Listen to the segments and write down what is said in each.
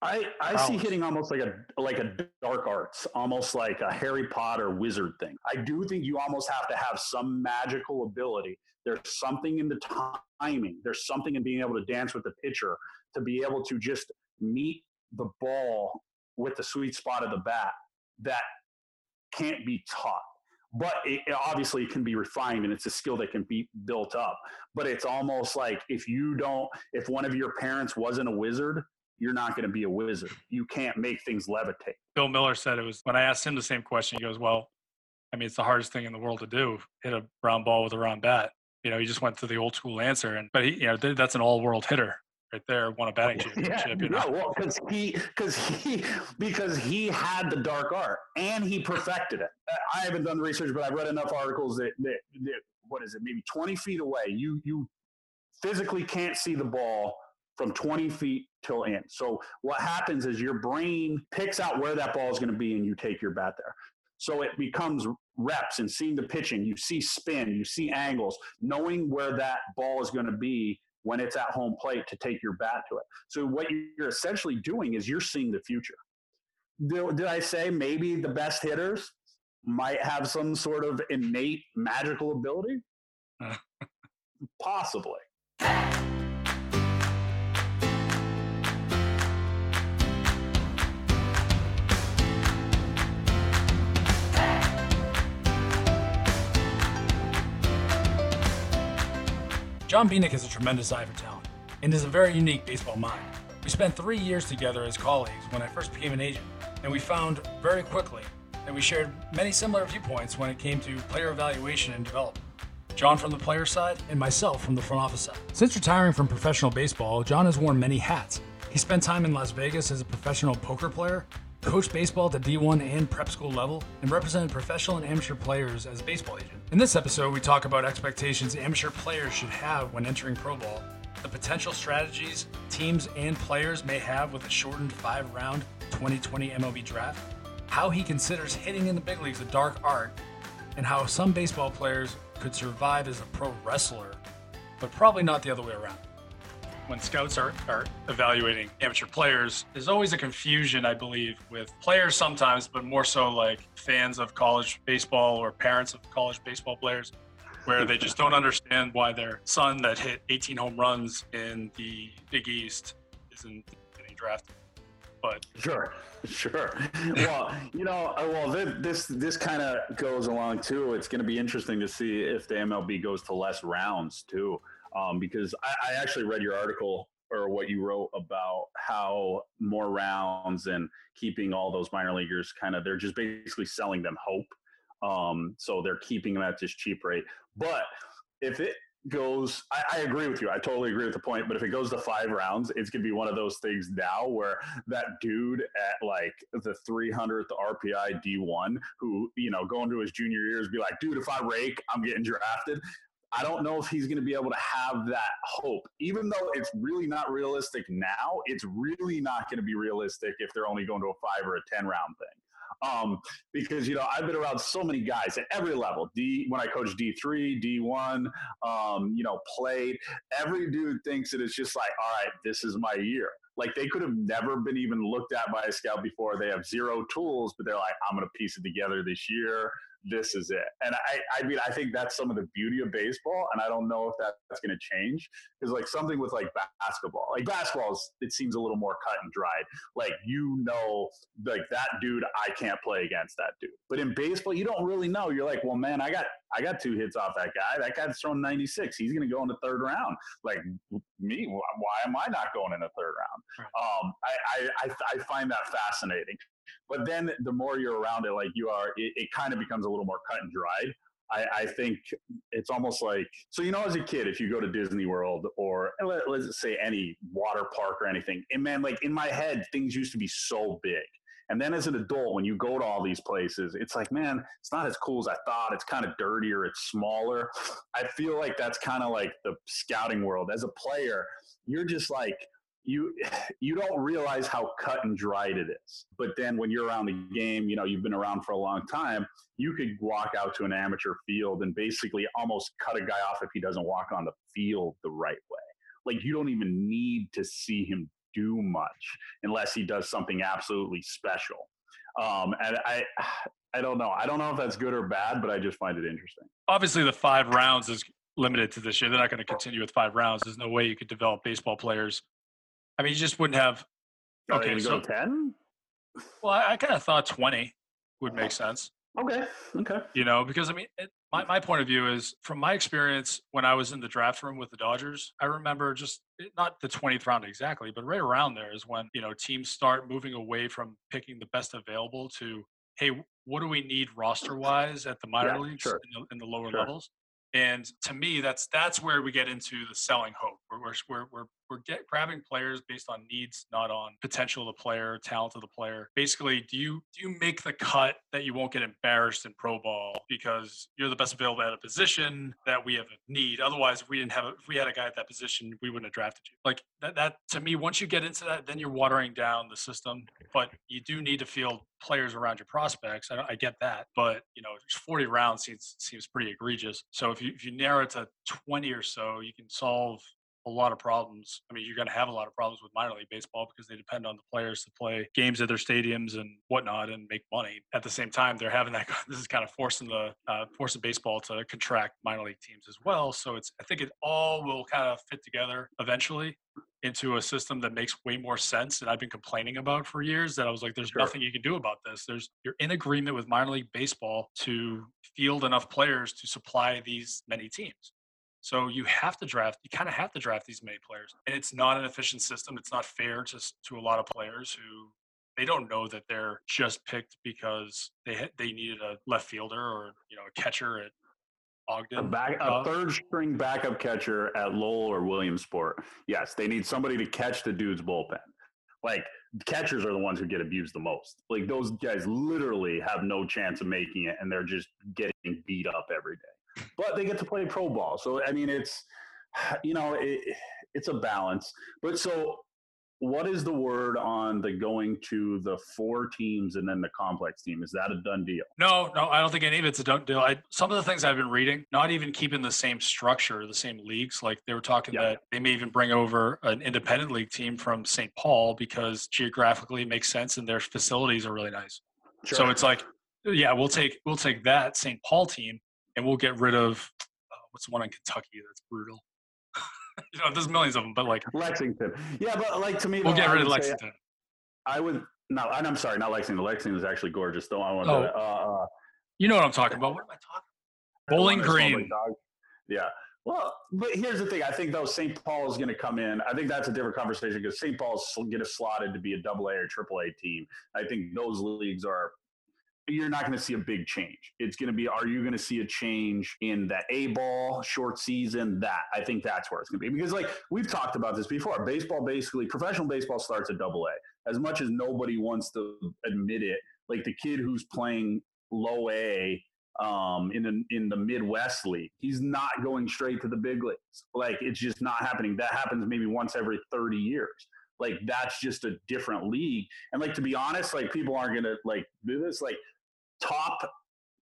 I, I see hitting almost like a like a dark arts, almost like a Harry Potter wizard thing. I do think you almost have to have some magical ability. There's something in the timing. There's something in being able to dance with the pitcher to be able to just meet the ball with the sweet spot of the bat that can't be taught. But it, it obviously can be refined and it's a skill that can be built up. But it's almost like if you don't, if one of your parents wasn't a wizard, you're not going to be a wizard. You can't make things levitate. Bill Mueller said it was when I asked him the same question. He goes, "Well, I mean, it's the hardest thing in the world to do: hit a round ball with a round bat." You know, he just went to the old school answer, and but he, you know, that's an all world hitter right there. Won a batting championship. Yeah, you know? yeah well, because he, because he, because he had the dark art and he perfected it. I haven't done the research, but I've read enough articles that, that, that what is it, maybe 20 feet away, you you physically can't see the ball from 20 feet till in. So what happens is your brain picks out where that ball is going to be and you take your bat there. So it becomes reps and seeing the pitching. You see spin, you see angles, knowing where that ball is going to be when it's at home plate to take your bat to it. So what you're essentially doing is you're seeing the future. Did, did I say maybe the best hitters might have some sort of innate magical ability? Possibly. John Bieniek is a tremendous eye for talent and is a very unique baseball mind. We spent three years together as colleagues when I first became an agent, and we found very quickly that we shared many similar viewpoints when it came to player evaluation and development. John from the player side, and myself from the front office side. Since retiring from professional baseball, John has worn many hats. He spent time in Las Vegas as a professional poker player, coached baseball at the D1 and prep school level, and represented professional and amateur players as a baseball agent. In this episode, we talk about expectations amateur players should have when entering Pro Ball, the potential strategies teams and players may have with a shortened five round 2020 MLB draft, how he considers hitting in the big leagues a dark art, and how some baseball players could survive as a pro wrestler, but probably not the other way around when scouts are, are evaluating amateur players, there's always a confusion, I believe, with players sometimes, but more so like fans of college baseball or parents of college baseball players, where they just don't understand why their son that hit 18 home runs in the Big East isn't getting drafted. But sure, sure. well, you know, uh, well, this this kind of goes along too. It's going to be interesting to see if the MLB goes to less rounds too um, because I, I actually read your article or what you wrote about how more rounds and keeping all those minor leaguers kind of they're just basically selling them hope. Um, so they're keeping them at this cheap rate. But if it goes, I, I, agree with you. I totally agree with the point. But if it goes to five rounds, it's gonna be one of those things now where that dude at like the 300th RPI D1, who you know going to his junior years, be like, dude, if I rake, I'm getting drafted. I don't know if he's going to be able to have that hope. Even though it's really not realistic now, it's really not going to be realistic if they're only going to a five or a 10 round thing. Um, because, you know, I've been around so many guys at every level. D, when I coach D3, D1, um, you know, played, every dude thinks that it's just like, all right, this is my year. Like they could have never been even looked at by a scout before. They have zero tools, but they're like, I'm going to piece it together this year this is it. And I, I mean, I think that's some of the beauty of baseball. And I don't know if that's going to change because like something with like basketball, like basketball is, it seems a little more cut and dried. Like, you know, like that dude, I can't play against that dude. But in baseball, you don't really know. You're like, well, man, I got, I got two hits off that guy. That guy's thrown 96. He's going to go in the third round. Like me, why am I not going in the third round? Um, I, I, I find that fascinating. But then the more you're around it, like you are, it, it kind of becomes a little more cut and dried. I, I, think it's almost like so you know as a kid if you go to disney world or let, us say any water park or anything and man like in my head things used to be so big. And then as an adult when you go to all these places it's like man it's not as cool as i thought. It's kind of dirtier. It's smaller. I feel like that's kind of like the scouting world. As a player you're just like you you don't realize how cut and dried it is. But then when you're around the game, you know, you've been around for a long time, you could walk out to an amateur field and basically almost cut a guy off if he doesn't walk on the field the right way. Like you don't even need to see him do much unless he does something absolutely special. Um, and I, I don't know. I don't know if that's good or bad, but I just find it interesting. Obviously, the five rounds is limited to this year. They're not going to continue with five rounds. There's no way you could develop baseball players. I mean, you just wouldn't have. Okay, so ten. Well, I, I kind of thought twenty would make sense. Okay. Okay. You know, because I mean, it, my, my point of view is from my experience when I was in the draft room with the Dodgers, I remember just not the 20th round exactly, but right around there is when, you know, teams start moving away from picking the best available to, hey, what do we need roster wise at the minor Yeah, leagues sure. in, the, in the lower Sure. levels? And to me, that's that's where we get into the selling hope. We're we're we're we're, we're get, grabbing players based on needs, not on potential of the player, talent of the player. Basically, do you do you make the cut that you won't get embarrassed in pro ball because you're the best available at a position that we have a need? Otherwise, if we didn't have a, if we had a guy at that position, we wouldn't have drafted you. Like that that to me, once you get into that, then you're watering down the system. But you do need to field players around your prospects. I, I get that, but you know, 40 rounds seems seems pretty egregious. So if you if you narrow it to 20 or so, you can solve a lot of problems. I mean, you're going to have a lot of problems with minor league baseball because they depend on the players to play games at their stadiums and whatnot and make money. At the same time, they're having that. This is kind of forcing the uh, forcing baseball to contract minor league teams as well. So it's I think it all will kind of fit together eventually into a system that makes way more sense and I've been complaining about for years that I was like there's Sure. nothing you can do about this. There's you're in agreement with minor league baseball to field enough players to supply these many teams. So you have to draft you kind of have to draft these many players. And it's not an efficient system. It's not fair to to a lot of players who they don't know that they're just picked because they they needed a left fielder or you know a catcher at A, Ogden. back, a third string backup catcher at Lowell or Williamsport. Yes, they need somebody to catch the dude's bullpen. Like catchers are the ones who get abused the most. Like those guys literally have no chance of making it, and they're just getting beat up every day. But they get to play pro ball, so I mean, it's you know, it, it's a balance. But so, what is the word on the going to the four teams and then the complex team? Is that a done deal? No, no, I don't think any of it's a done deal. I, some of the things I've been reading, not even keeping the same structure, the same leagues. Like they were talking Yeah. that they may even bring over an independent league team from St. Paul because geographically it makes sense and their facilities are really nice. So it's like, yeah, we'll take we'll take that St. Paul team and we'll get rid of uh, what's the one in Kentucky that's brutal. you know, there's millions of them, but like Lexington. Yeah, but like to me, we'll though, get rid of would say- Lexington. I would no, and I'm sorry, not Lexington. Lexington is actually gorgeous. Though I want Oh. to. Uh, uh, You know what I'm talking about? What am I talking? Don't Bowling Green. Yeah. Well, but here's the thing. I think though St. Paul is going to come in. I think that's a different conversation because St. Paul's going to slotted to be a double A or triple A team. I think those leagues are. You're not going to see a big change. It's going to be. Are you going to see a change in the A ball short season? That I think that's where it's going to be because like we've talked about this before. Baseball basically professional baseball starts at double A. As much as nobody wants to admit it, like the kid who's playing low A um, in the in the Midwest League. He's not going straight to the big leagues. Like it's just not happening. That happens maybe once every thirty years. Like that's just a different league. And like to be honest, like people aren't gonna like do this. Like top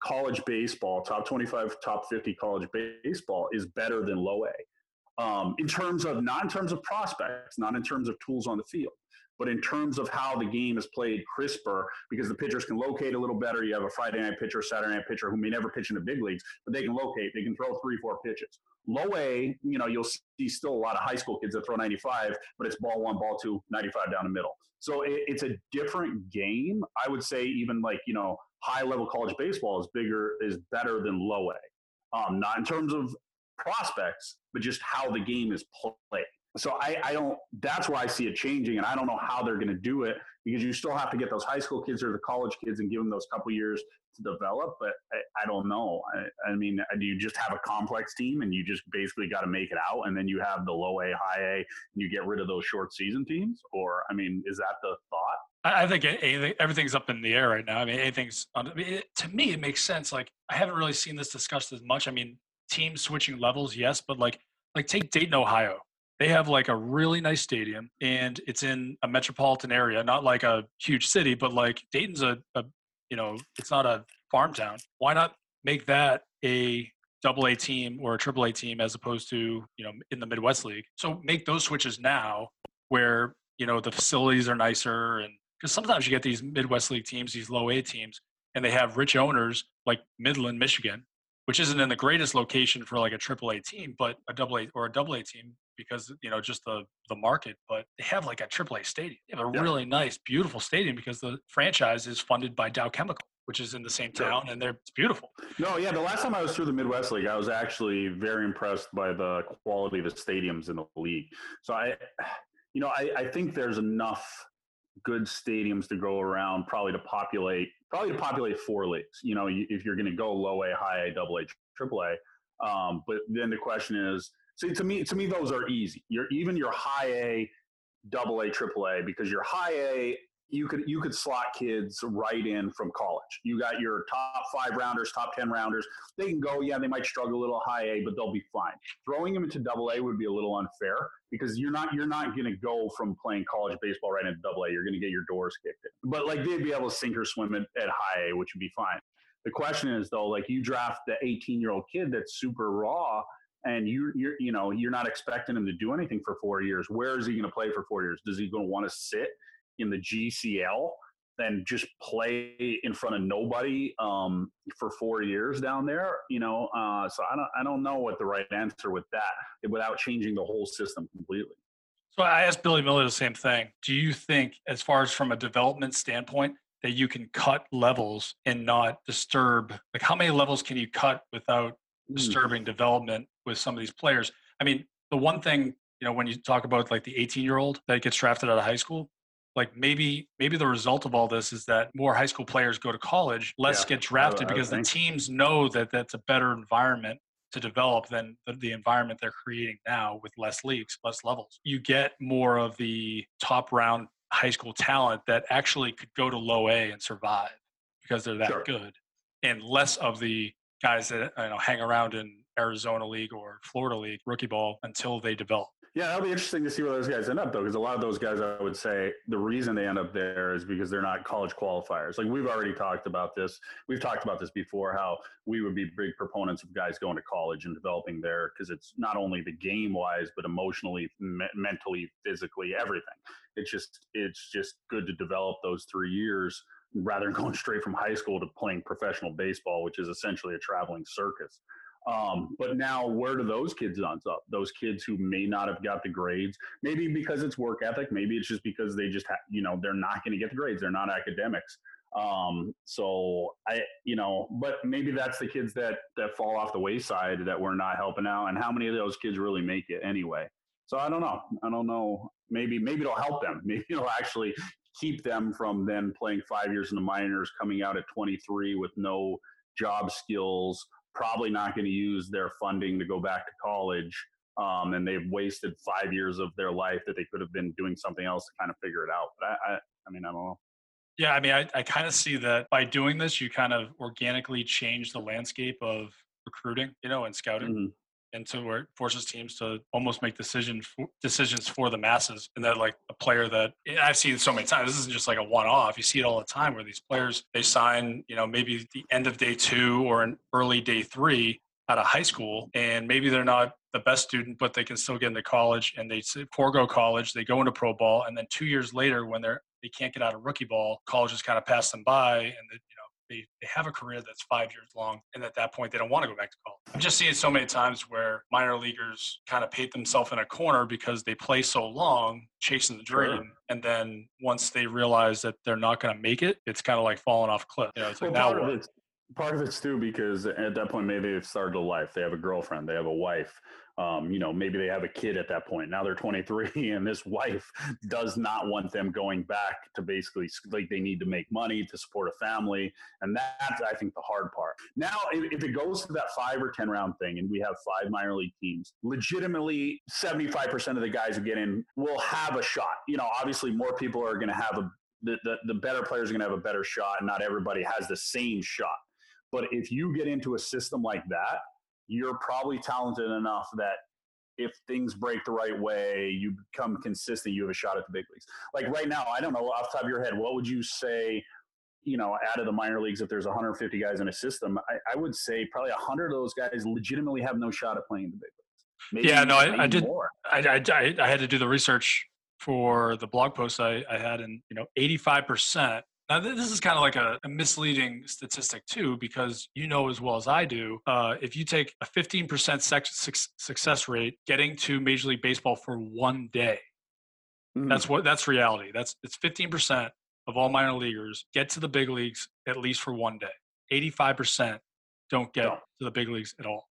college baseball, top twenty five, top fifty college baseball is better than low A. Um, in terms of not in terms of prospects, not in terms of tools on the field, but in terms of how the game is played crisper, because the pitchers can locate a little better. You have a Friday night pitcher, Saturday night pitcher who may never pitch in the big leagues, but they can locate. They can throw three, four pitches. Low A, you know, you'll see still a lot of high school kids that throw 95, but it's ball one, ball two, 95 down the middle. So it, it's a different game. I would say even like, you know, high level college baseball is bigger, is better than low A. Um, not in terms of prospects, but just how the game is played. So I, I don't. That's why I see it changing, and I don't know how they're going to do it because you still have to get those high school kids or the college kids and give them those couple years to develop. But I, I don't know. I, I mean, do you just have a complex team and you just basically got to make it out, and then you have the low A, high A, and you get rid of those short season teams? Or I mean, is that the thought? I think everything's up in the air right now. I mean, anything's I mean, it, to me, it makes sense. Like, I haven't really seen this discussed as much. I mean, teams switching levels, yes, but like, like take Dayton, Ohio. They have like a really nice stadium, and it's in a metropolitan area, not like a huge city, but like Dayton's a, a you know, it's not a farm town. Why not make that a double A team or a triple A team as opposed to you know in the Midwest League? So make those switches now, where you know the facilities are nicer and because sometimes you get these midwest league teams these low a teams and they have rich owners like midland michigan which isn't in the greatest location for like a triple a team but a double a or a double a team because you know just the the market but they have like a triple a stadium they have a Yeah. really nice beautiful stadium because the franchise is funded by dow chemical which is in the same town and they're it's beautiful No, yeah. The last time I was through the Midwest League, I was actually very impressed by the quality of the stadiums in the league. So I, you know, I, I think there's enough good stadiums to go around, probably to populate, probably to populate four leagues. You know, if you're going to go low A, high A, double A, triple A. Um, but then the question is, see, to me, to me, those are easy. You're even your high A, double A, triple A, because your high A you could you could slot kids right in from college. You got your top five rounders, top ten rounders. They can go, yeah, they might struggle a little high A, but they'll be fine. Throwing them into double A would be a little unfair because you're not you're not going to go from playing college baseball right into double A. You're going to get your doors kicked in. But like they'd be able to sink or swim at, at high A, which would be fine. The question is though, like you draft the 18 year old kid that's super raw. And you, you're, you know, you're not expecting him to do anything for four years. Where is he going to play for four years? Does he going to want to sit in the GCL than just play in front of nobody um, for four years down there. You know, uh, so I don't I don't know what the right answer with that without changing the whole system completely. So I asked Billy Mueller the same thing. Do you think, as far as from a development standpoint, that you can cut levels and not disturb? Like, how many levels can you cut without Hmm. disturbing development with some of these players? I mean, the one thing, you know, when you talk about like the 18 year old that gets drafted out of high school, like maybe maybe the result of all this is that more high school players go to college, less Yeah, get drafted because the teams know that that's a better environment to develop than the, the environment they're creating now with less leagues, less levels. You get more of the top round high school talent that actually could go to low A and survive because they're that Sure. good, and less of the guys that you know hang around in Arizona League or Florida League rookie ball until they develop. Yeah, that'll be interesting to see where those guys end up, though, because a lot of those guys, I would say, the reason they end up there is because they're not college qualifiers. Like we've already talked about this. We've talked about this before. How we would be big proponents of guys going to college and developing there because it's not only the game wise, but emotionally, me- mentally, physically, everything. It's just it's just good to develop those three years rather than going straight from high school to playing professional baseball, which is essentially a traveling circus. Um, but now, where do those kids end up? Those kids who may not have got the grades, maybe because it's work ethic, maybe it's just because they just, ha- you know, they're not going to get the grades. They're not academics. Um, so I, you know, but maybe that's the kids that that fall off the wayside that we're not helping out. And how many of those kids really make it anyway? So I don't know. I don't know. Maybe maybe it'll help them. Maybe it'll actually keep them from then playing five years in the minors, coming out at 23 with no job skills, probably not going to use their funding to go back to college. Um, and they've wasted five years of their life that they could have been doing something else to kind of figure it out. But I, I, I mean, I don't know. Yeah, I mean, I, I kind of see that by doing this, you kind of organically change the landscape of recruiting, you know, and scouting. Mhm. And so where it forces teams to almost make decision for, decisions for the masses and that like a player that i've seen so many times. This isn't just like a one-off. You see it all the time where these players they sign you know maybe the end of day two or an early day three out of high school and maybe they're not the best student but they can still get into college and they forego college they go into pro ball and then two years later when they're they can't get out of rookie ball college has kind of passed them by and they, they have a career that's five years long and at that point they don't want to go back to college i've just seen it so many times where minor leaguers kind of paint themselves in a corner because they play so long chasing the dream Sure. and then once they realize that they're not going to make it it's kind of like falling off a cliff you know it's like Well, now what? Part of it's too because at that point maybe they've started a life. They have a girlfriend. They have a wife. Um, you know, maybe they have a kid at that point. Now they're 23, and this wife does not want them going back to basically like they need to make money to support a family, and that's I think the hard part. Now, if, it goes to that five or 10 round thing, and we have five minor league teams, legitimately 75% of the guys who get in will have a shot. You know, obviously more people are going to have a the, the, the better players are going to have a better shot. And not everybody has the same shot. But if you get into a system like that, you're probably talented enough that if things break the right way, you become consistent, you have a shot at the big leagues. Like right now, I don't know off the top of your head, what would you say, you know, out of the minor leagues, if there's 150 guys in a system, I, I would say probably 100 of those guys legitimately have no shot at playing in the big leagues. Maybe Yeah, no, I- I did- I, I, I, had to do the research for the blog post I, I had, and you know, 85%. Now, this is kind of like a, a, misleading statistic too, because you know as well as I do, uh, if you take a 15% sex, success rate getting to Major League Baseball for one day, mm. that's what that's reality. That's it's 15% of all minor leaguers get to the big leagues at least for one day. 85% don't get to the big leagues at all.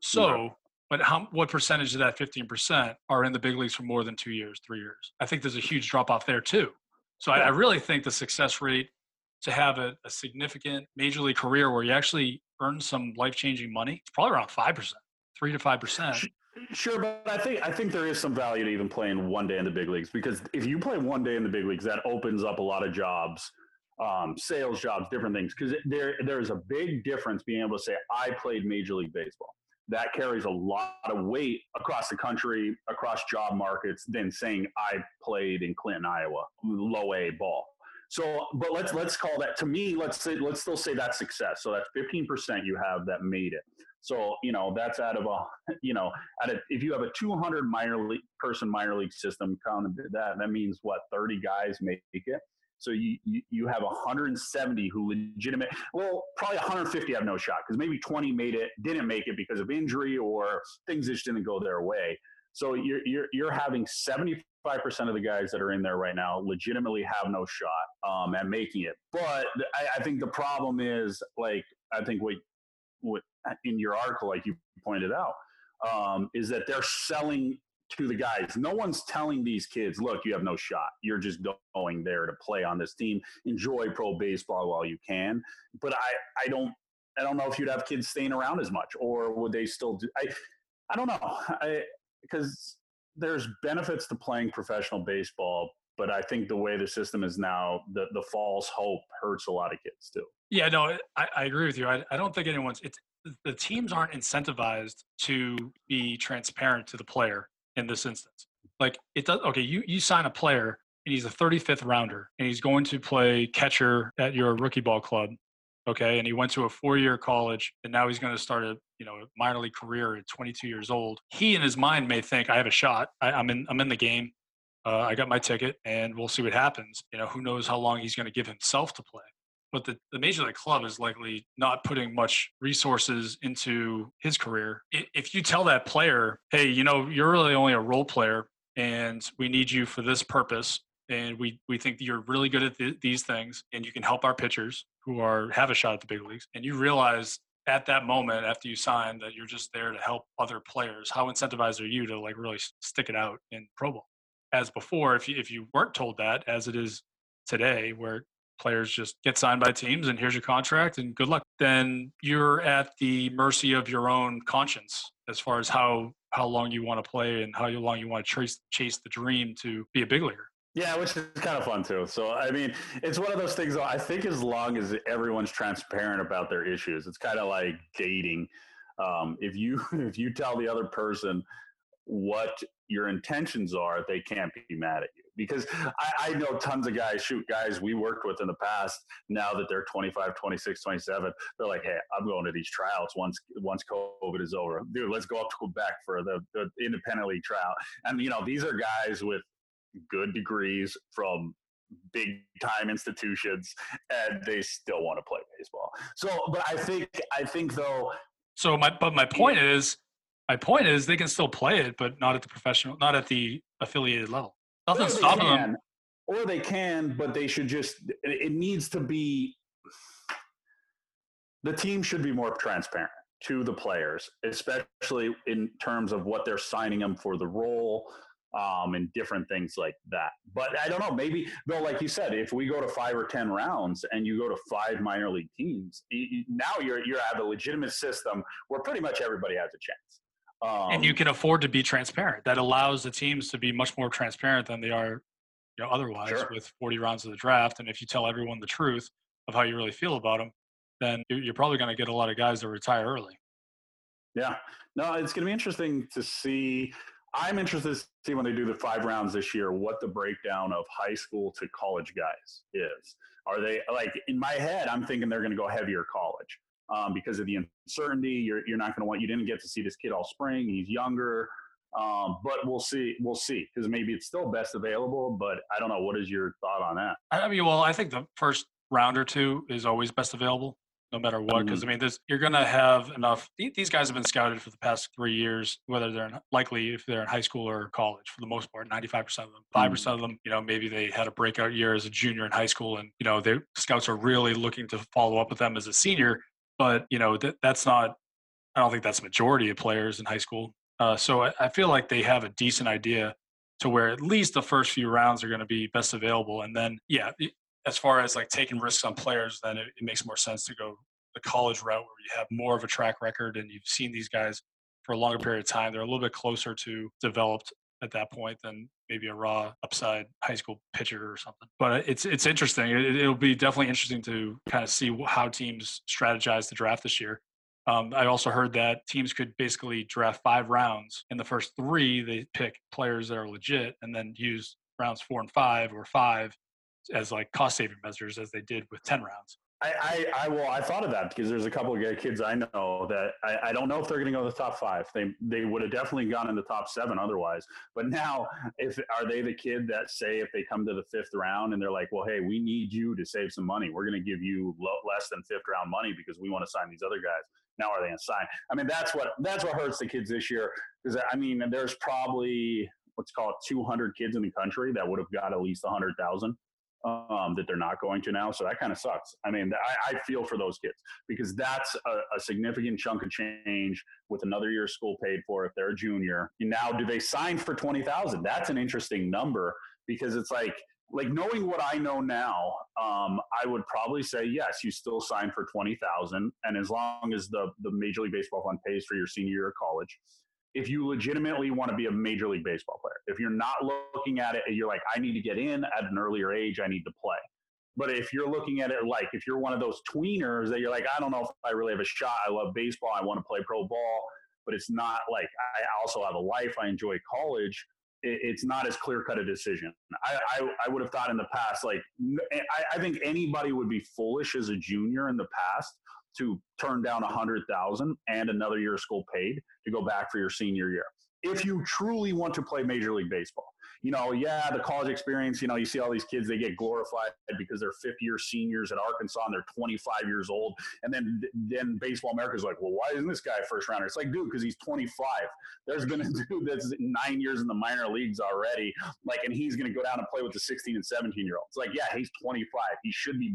So, but how what percentage of that 15% are in the big leagues for more than two years, three years? I think there's a huge drop off there too. So yeah. I, I, really think the success rate to have a, a, significant major league career where you actually earn some life changing money, it's probably around five percent, three to five percent. Sure, but I think I think there is some value to even playing one day in the big leagues because if you play one day in the big leagues, that opens up a lot of jobs, um, sales jobs, different things. Because there there is a big difference being able to say I played Major League Baseball. That carries a lot of weight across the country, across job markets, than saying I played in Clinton, Iowa, low A ball. So, but let's let's call that to me. Let's say let's still say that's success. So that's fifteen percent you have that made it. So, you know, that's out of a, you know, out of, if you have a 200 minor league person minor league system, count and that, that means what, 30 guys make it. So you, you, you have 170 who legitimate, well, probably 150 have no shot because maybe 20 made it, didn't make it because of injury or things just didn't go their way. So you're, you're, you're having 75% of the guys that are in there right now legitimately have no shot um, at making it. But I, I think the problem is like, I think what what in your article, like you pointed out, um, is that they're selling to the guys. No one's telling these kids, look, you have no shot. You're just going there to play on this team. Enjoy pro baseball while you can. But I, I don't, I don't know if you'd have kids staying around as much, or would they still do? I, I don't know. I because there's benefits to playing professional baseball, but I think the way the system is now, the the false hope hurts a lot of kids too. Yeah, no, I, I agree with you. I, I don't think anyone's. It's the teams aren't incentivized to be transparent to the player in this instance. Like it does. Okay, you you sign a player and he's a 35th rounder and he's going to play catcher at your rookie ball club. Okay, and he went to a four-year college and now he's going to start a you know minor league career at 22 years old. He in his mind may think I have a shot. I, I'm in I'm in the game. Uh, I got my ticket and we'll see what happens. You know, who knows how long he's going to give himself to play but the, the major league club is likely not putting much resources into his career. If you tell that player, hey, you know, you're really only a role player and we need you for this purpose, and we, we think you're really good at th- these things and you can help our pitchers who are have a shot at the big leagues, and you realize at that moment after you sign that you're just there to help other players, how incentivized are you to like really stick it out in pro ball As before, if you, if you weren't told that, as it is today, where players just get signed by teams and here's your contract and good luck then you're at the mercy of your own conscience as far as how how long you want to play and how long you want to chase chase the dream to be a big leaguer yeah, which is kind of fun too. So, I mean, it's one of those things. I think as long as everyone's transparent about their issues, it's kind of like dating. Um, if you if you tell the other person what your intentions are, they can't be mad at you because I, I, know tons of guys, shoot, guys we worked with in the past, now that they're 25, 26, 27, they're like, hey, I'm going to these tryouts once once COVID is over. Dude, let's go up to Quebec for the, the independent league tryout. And, you know, these are guys with good degrees from big time institutions and they still want to play baseball. So, but I think, I think though. So my, but my point is, my point is they can still play it, but not at the professional, not at the affiliated level. Nothing's stopping them. Or they can, but they should just. It needs to be. The team should be more transparent to the players, especially in terms of what they're signing them for the role um, and different things like that. But I don't know. Maybe, though, like you said, if we go to five or ten rounds and you go to five minor league teams, now you're you're at a legitimate system where pretty much everybody has a chance. Um, and you can afford to be transparent. That allows the teams to be much more transparent than they are, you know, otherwise sure. with 40 rounds of the draft. And if you tell everyone the truth of how you really feel about them, then you're probably going to get a lot of guys that retire early. Yeah, no, it's going to be interesting to see. I'm interested to see when they do the five rounds this year what the breakdown of high school to college guys is. Are they like in my head? I'm thinking they're going to go heavier college um, because of the uncertainty. You're, you're not going to want, you didn't get to see this kid all spring. He's younger. Um, but we'll see. We'll see because maybe it's still best available. But I don't know. What is your thought on that? I mean, well, I think the first round or two is always best available no matter what. Because Mhm. I mean, this you're going to have enough. These guys have been scouted for the past three years, whether they're in, likely if they're in high school or college. For the most part, 95 percent of them, five percent of them, you know, maybe they had a breakout year as a junior in high school, and you know, the scouts are really looking to follow up with them as a senior. But you know, that that's not. I don't think that's majority of players in high school. Uh, so I, I feel like they have a decent idea to where at least the first few rounds are going to be best available, and then yeah, as far as like taking risks on players, then it, it makes more sense to go the college route where you have more of a track record and you've seen these guys for a longer period of time. They're a little bit closer to developed at that point than maybe a raw upside high school pitcher or something. But it's it's interesting. It, it'll be definitely interesting to kind of see how teams strategize the draft this year. Um, I also heard that teams could basically draft five rounds. In the first three, they pick players that are legit, and then use rounds four and five or five as like cost saving measures, as they did with ten rounds. I, I, I well, I thought of that because there's a couple of kids I know that I, I don't know if they're going to go to the top five. They they would have definitely gone in the top seven otherwise. But now, if are they the kid that say if they come to the fifth round and they're like, well, hey, we need you to save some money. We're going to give you low, less than fifth round money because we want to sign these other guys. Now are they going sign? I mean, that's what that's what hurts the kids this year. Because I mean, there's probably let's call it 200 kids in the country that would have got at least 100,000 um, that they're not going to now. So that kind of sucks. I mean, I, I feel for those kids because that's a, a significant chunk of change with another year of school paid for if they're a junior. Now, do they sign for 20,000? That's an interesting number because it's like, like knowing what I know now, um, I would probably say yes. You still sign for twenty thousand, and as long as the the Major League Baseball fund pays for your senior year of college, if you legitimately want to be a major league baseball player, if you're not looking at it, you're like, I need to get in at an earlier age, I need to play. But if you're looking at it like, if you're one of those tweeners that you're like, I don't know if I really have a shot, I love baseball, I want to play pro ball, but it's not like I also have a life, I enjoy college. It's not as clear cut a decision. I, I, I, would have thought in the past, like, I, I think anybody would be foolish as a junior in the past to turn down a hundred thousand and another year of school paid to go back for your senior year. If you truly want to play Major League Baseball, you know, yeah, the college experience, you know, you see all these kids, they get glorified because they're fifth year seniors at Arkansas and they're 25 years old. And then, then Baseball America's like, well, why isn't this guy first rounder? It's like, dude, because he's 25. There's been a dude that's nine years in the minor leagues already. Like, and he's going to go down and play with the 16 and 17 year olds. Like, yeah, he's 25. He should be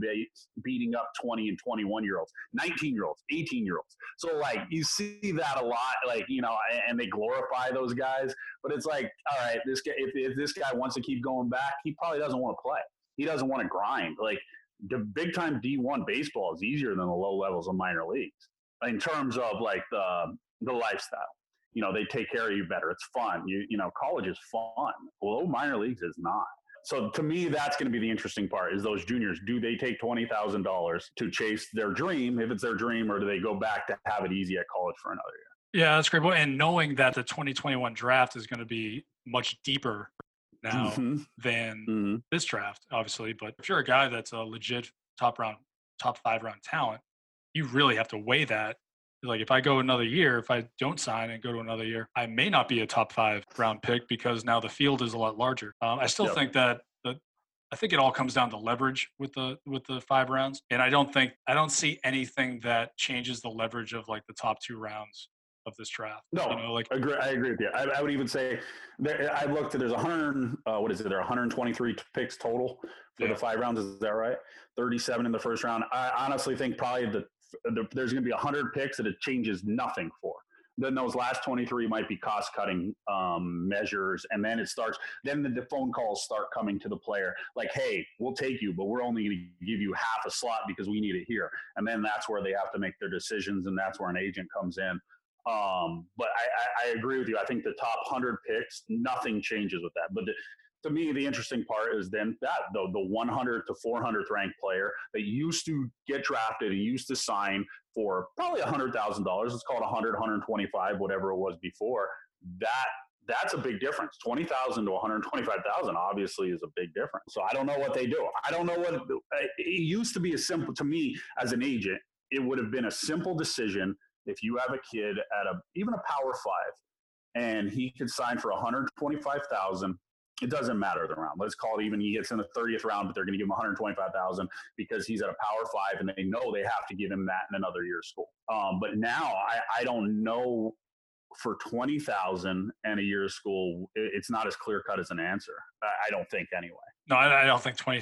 beating up 20 and 21 year olds, 19 year olds, 18 year olds. So, like, you see that a lot, like, you know, and they glorify those guys. But it's like, all right, this guy, if, if this guy wants to keep going back, he probably doesn't want to play. He doesn't want to grind. Like the big time D1 baseball is easier than the low levels of minor leagues in terms of like the the lifestyle. You know, they take care of you better. It's fun. You you know, college is fun. Low minor leagues is not. So to me, that's going to be the interesting part: is those juniors do they take twenty thousand dollars to chase their dream, if it's their dream, or do they go back to have it easy at college for another year? Yeah, that's great. And knowing that the 2021 draft is going to be much deeper now mm-hmm. than mm-hmm. this draft, obviously. But if you're a guy that's a legit top round, top five round talent, you really have to weigh that. Like if I go another year, if I don't sign and go to another year, I may not be a top five round pick because now the field is a lot larger. Um, I still Yep. think that the I think it all comes down to leverage with the with the five rounds, and I don't think I don't see anything that changes the leverage of like the top two rounds of this draft. No, you know, like Agree, I agree with you. I, I would even say there, I looked. There's 100. Uh, what is it? There are 123 picks total for Yeah. the five rounds. Is that right? 37 in the first round. I honestly think probably the, the there's going to be 100 picks that it changes nothing for. Then those last 23 might be cost cutting um, measures, and then it starts. Then the, the phone calls start coming to the player, like, "Hey, we'll take you, but we're only going to give you half a slot because we need it here." And then that's where they have to make their decisions, and that's where an agent comes in. Um, but I, I, I agree with you. I think the top hundred picks, nothing changes with that. But the, to me, the interesting part is then that the the 100 to 400th ranked player that used to get drafted and used to sign for probably a hundred thousand dollars. Let's call it 100, 125, whatever it was before. That that's a big difference. Twenty thousand to one hundred twenty-five thousand obviously is a big difference. So I don't know what they do. I don't know what it used to be a simple to me as an agent. It would have been a simple decision if you have a kid at a even a power five and he could sign for 125,000. It doesn't matter the round. Let's call it even he gets in the 30th round, but they're going to give him 125,000 because he's at a power five and they know they have to give him that in another year of school. Um, but now I, I don't know for 20,000 and a year of school, it's not as clear cut as an answer. I don't think anyway. No, I, don't think 20,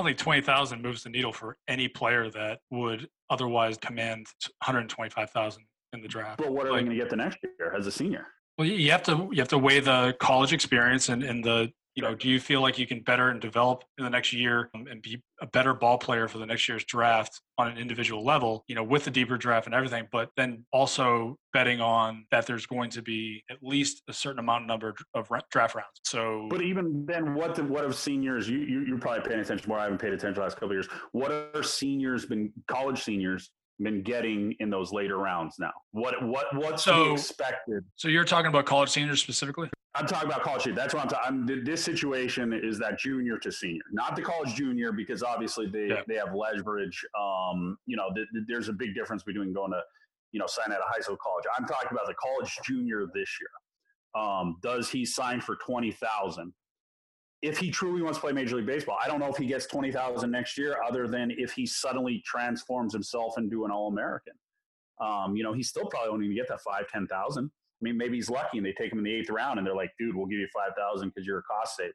I don't think 20,000 moves the needle for any player that would otherwise command 125,000 in the draft. But what are like, they going to get the next year as a senior? Well, you have to you have to weigh the college experience and, and the you know, do you feel like you can better and develop in the next year um, and be a better ball player for the next year's draft on an individual level, you know, with the deeper draft and everything, but then also betting on that there's going to be at least a certain amount of number of draft rounds. So, but even then, what the, what of seniors? You, you are probably paying attention more. I haven't paid attention the last couple years. What are seniors been college seniors been getting in those later rounds now? What what what's so, expected? So you're talking about college seniors specifically? I'm talking about college senior. That's what I'm talking. This situation is that junior to senior, not the college junior, because obviously they yeah. they have leverage. Um, you know, th- th- there's a big difference between going to, you know, sign at a high school college. I'm talking about the college junior this year. Um, does he sign for twenty thousand? If he truly wants to play Major League Baseball, I don't know if he gets twenty thousand next year, other than if he suddenly transforms himself into an All American. Um, you know, he's still probably only going to get that five, ten thousand. I mean, maybe he's lucky and they take him in the eighth round and they're like, dude, we'll give you 5,000 because you're a cost saver.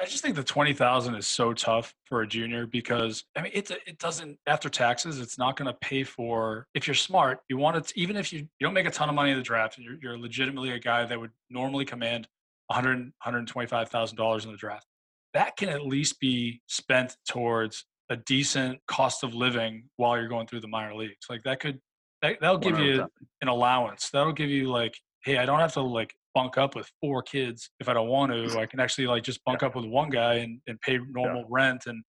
I just think the 20,000 is so tough for a junior because I mean, it, it doesn't, after taxes, it's not going to pay for, if you're smart, you want it, even if you, you don't make a ton of money in the draft, you're, you're legitimately a guy that would normally command 100, $125,000 in the draft. That can at least be spent towards a decent cost of living while you're going through the minor leagues. Like that could, that, that'll give you an allowance. That'll give you like hey, I don't have to like bunk up with four kids if I don't want to. I can actually like just bunk yeah. up with one guy and, and pay normal yeah. rent and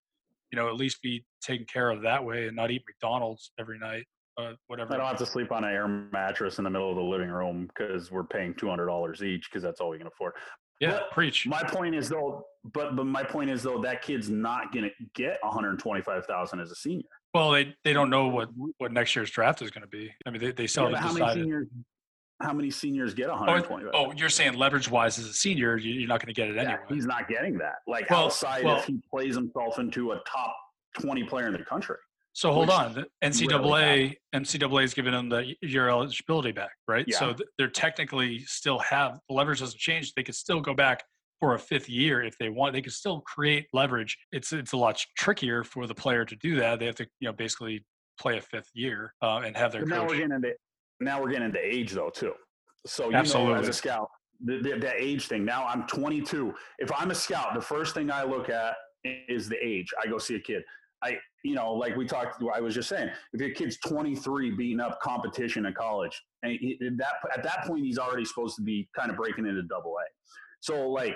you know at least be taken care of that way and not eat McDonald's every night. Uh, whatever. I don't have to sleep on an air mattress in the middle of the living room because we're paying two hundred dollars each because that's all we can afford. Yeah, but preach. My point is though, but but my point is though that kid's not going to get one hundred twenty five thousand as a senior. Well, they they don't know what what next year's draft is going to be. I mean, they they still yeah, haven't decided. Seniors, how many seniors get 120? Oh, oh you're saying leverage wise as a senior, you're not going to get it anyway. he's not getting that. Like well, outside well, if he plays himself into a top 20 player in the country. So hold on, the NCAA NCAA is giving them the year eligibility back, right? Yeah. So they're technically still have the leverage doesn't change. They could still go back for a fifth year if they want. They could still create leverage. It's it's a lot trickier for the player to do that. They have to you know basically play a fifth year uh, and have their. Now we're getting into now we're getting into age though too. So you Absolutely. know, as a scout, the, the, the, age thing. Now I'm 22. If I'm a scout, the first thing I look at is the age. I go see a kid. I, you know, like we talked. I was just saying, if your kid's 23, beating up competition in college, and he, that at that point he's already supposed to be kind of breaking into Double A. So like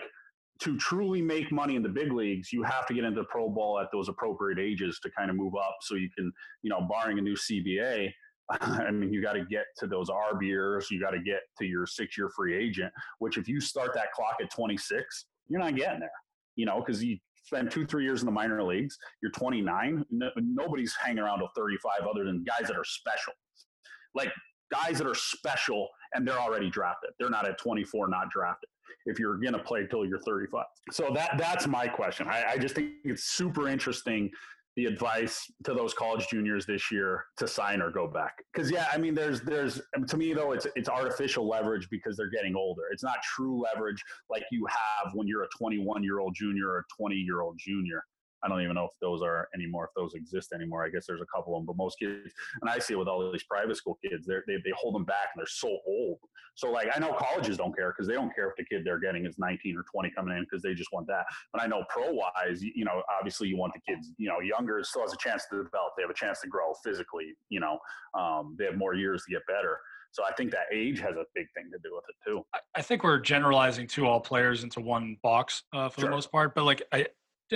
to truly make money in the big leagues, you have to get into the pro ball at those appropriate ages to kind of move up, so you can, you know, barring a new CBA, I mean, you got to get to those arb years. You got to get to your six year free agent, which if you start that clock at 26, you're not getting there, you know, because you spend two, three years in the minor leagues. You're 29. No, nobody's hanging around till 35 other than guys that are special. Like guys that are special and they're already drafted. They're not at 24, not drafted if you're going to play till you're 35. So that that's my question. I, I just think it's super interesting the advice to those college juniors this year to sign or go back? Because yeah i mean there's there's to me though it's it's artificial leverage because they're getting older. It's not true leverage like you have when you're a 21 year old junior or a 20 year old junior I don't even know if those are anymore, if those exist anymore. I guess there's a couple of them, but most kids, and I see it with all these private school kids, they they hold them back and they're so old. So like I know colleges don't care because they don't care if the kid they're getting is 19 or 20 coming in because they just want that. But I know pro wise, you know, obviously you want the kids, you know, younger still has a chance to develop. They have a chance to grow physically. You know, um, they have more years to get better. So I think that age has a big thing to do with it too. I think we're generalizing to all players into one box uh, for sure. the most part, but like I,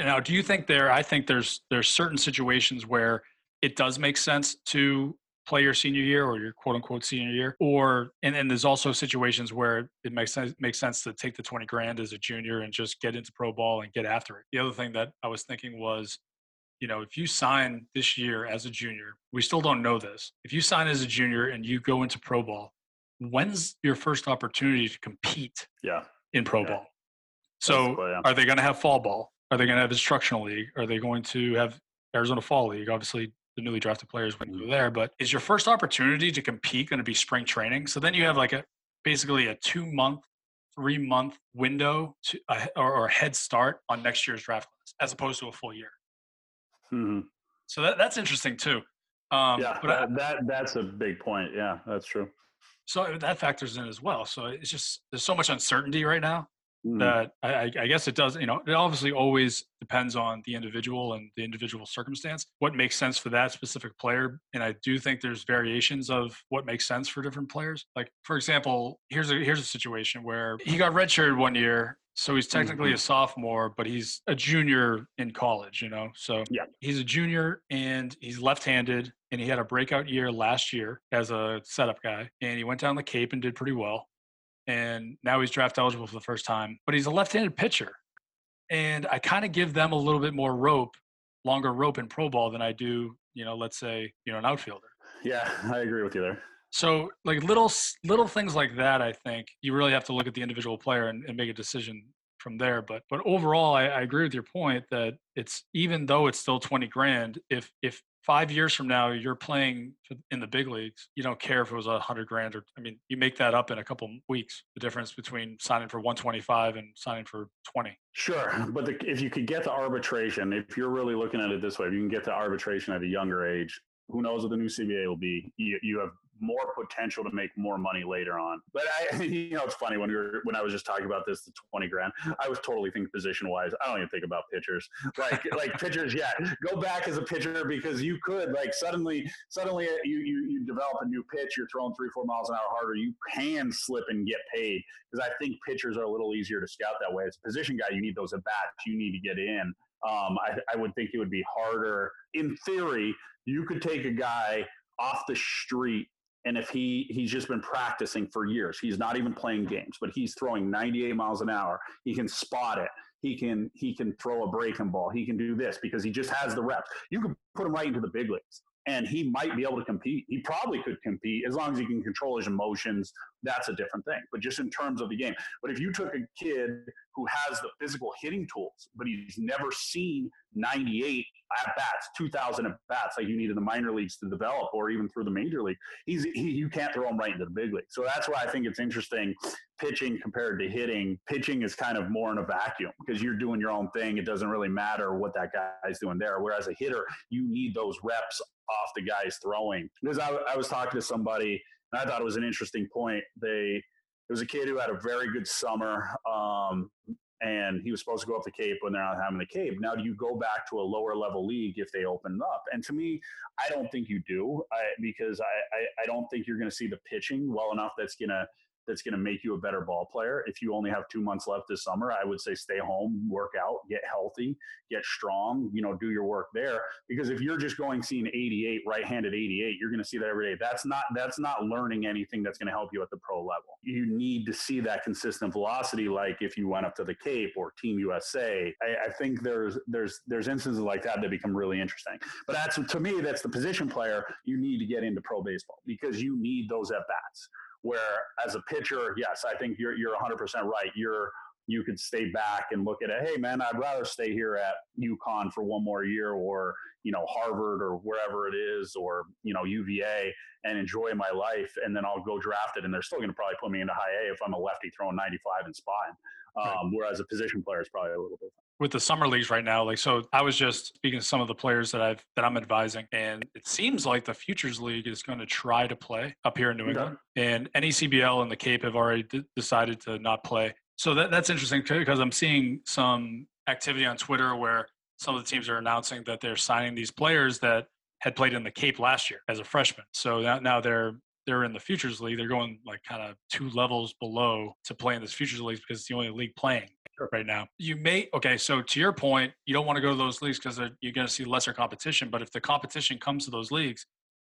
now, do you think there? I think there's there's certain situations where it does make sense to play your senior year or your quote unquote senior year, or and then there's also situations where it makes sense makes sense to take the twenty grand as a junior and just get into pro ball and get after it. The other thing that I was thinking was, you know, if you sign this year as a junior, we still don't know this. If you sign as a junior and you go into pro ball, when's your first opportunity to compete Yeah. in pro Yeah. ball? So Basically, yeah. are they going to have fall ball? Are they going to have instructional league? Are they going to have Arizona Fall League? Obviously, the newly drafted players wouldn't go there, but is your first opportunity to compete going to be spring training? So then you have like a basically a two month, three month window to uh, or, or a head start on next year's draft class as opposed to a full year. hmm So that, that's interesting too. Um, yeah, but I, that that's a big point. Yeah, that's true. so that factors in as well. So it's just there's so much uncertainty right now Mhm. that I, I I guess it does. You know, it obviously always depends on the individual and the individual circumstance. What makes sense for that specific player, and I do think there's variations of what makes sense for different players. Like for example, here's a here's a situation where he got redshirted one year. So he's technically a sophomore, but he's a junior in college, you know. So Yeah. he's a junior and he's left-handed, and he had a breakout year last year as a setup guy, and he went down the Cape and did pretty well and now he's draft eligible for the first time. But he's a left-handed pitcher, and I kind of give them a little bit more rope, longer rope in pro ball than I do, you know, let's say, you know, an outfielder. Yeah, I agree with you there. So like little little things like that, I think you really have to look at the individual player and, and make a decision from there. But but overall, I, I agree with your point that it's even though it's still twenty grand, if if five years from now you're playing in the big leagues, you don't care if it was a hundred grand or I mean, you make that up in a couple weeks. The difference between signing for one twenty five and signing for twenty. Sure, but the, if you could get to arbitration, if you're really looking at it this way, if you can get to arbitration at a younger age, who knows what the new CBA will be? You, you have more potential to make more money later on. But I, you know, it's funny when we were when I was just talking about this, the twenty grand. I was totally thinking position wise. I don't even think about pitchers. Like like pitchers, yeah. Go back as a pitcher because you could like suddenly suddenly you you you develop a new pitch. You're throwing three four miles an hour harder. You can slip and get paid because I think pitchers are a little easier to scout that way. As a position guy, you need those at bats. You need to get in. Um, I, I would think it would be harder. In theory, you could take a guy off the street, and if he he's just been practicing for years, he's not even playing games, but he's throwing 98 miles an hour. He can spot it. He can he can throw a breaking ball. He can do this because he just has the reps. You can put him right into the big leagues and he might be able to compete. He probably could compete as long as he can control his emotions. That's a different thing. But just in terms of the game. But if you took a kid who has the physical hitting tools, but he's never seen 98 at bats, 2,000 at bats like you need in the minor leagues to develop, or even through the major league, he's he, you can't throw him right into the big league. So that's why I think it's interesting pitching compared to hitting. Pitching is kind of more in a vacuum because you're doing your own thing. It doesn't really matter what that guy's doing there. Whereas a hitter, you need those reps off the guys throwing. Because I, I was talking to somebody and I thought it was an interesting point. They it was a kid who had a very good summer, um, and he was supposed to go up the Cape when they're not having the Cape. Now, do you go back to a lower level league if they open up? And to me, I don't think you do, I, because I, I, I don't think you're going to see the pitching well enough that's going to that's going to make you a better ball player. If you only have two months left this summer, I would say stay home, work out, get healthy, get strong, you know, do your work there. Because if you're just going seeing 88, right-handed 88, you're going to see that every day. That's not that's not learning anything that's going to help you at the pro level. You need to see that consistent velocity, like if you went up to the Cape or Team USA. I, I think there's there's there's instances like that that become really interesting. But that's to me, that's the position player. You need to get into pro baseball because you need those at bats where as a pitcher, yes, I think you're you're 100% right. You're you could stay back and look at it. Hey, man, I'd rather stay here at UConn for one more year, or you know Harvard or wherever it is, or you know UVA, and enjoy my life, and then I'll go draft it, and they're still going to probably put me into high A if I'm a lefty throwing 95 and spine. Um, Whereas a position player is probably a little bit. With the summer leagues right now like so i was just speaking to some of the players that i've that i'm advising and it seems like the futures league is going to try to play up here in new england and necbl and the cape have already d- decided to not play. So that, that's interesting too because i'm seeing some activity on twitter where some of the teams are announcing that they're signing these players that had played in the cape last year as a freshman. So now, now they're they're in the futures league. They're going like kind of two levels below to play in this futures league because it's the only league playing right now. You may okay. So to your point, you don't want to go to those leagues because you're going to see lesser competition. But if the competition comes to those leagues,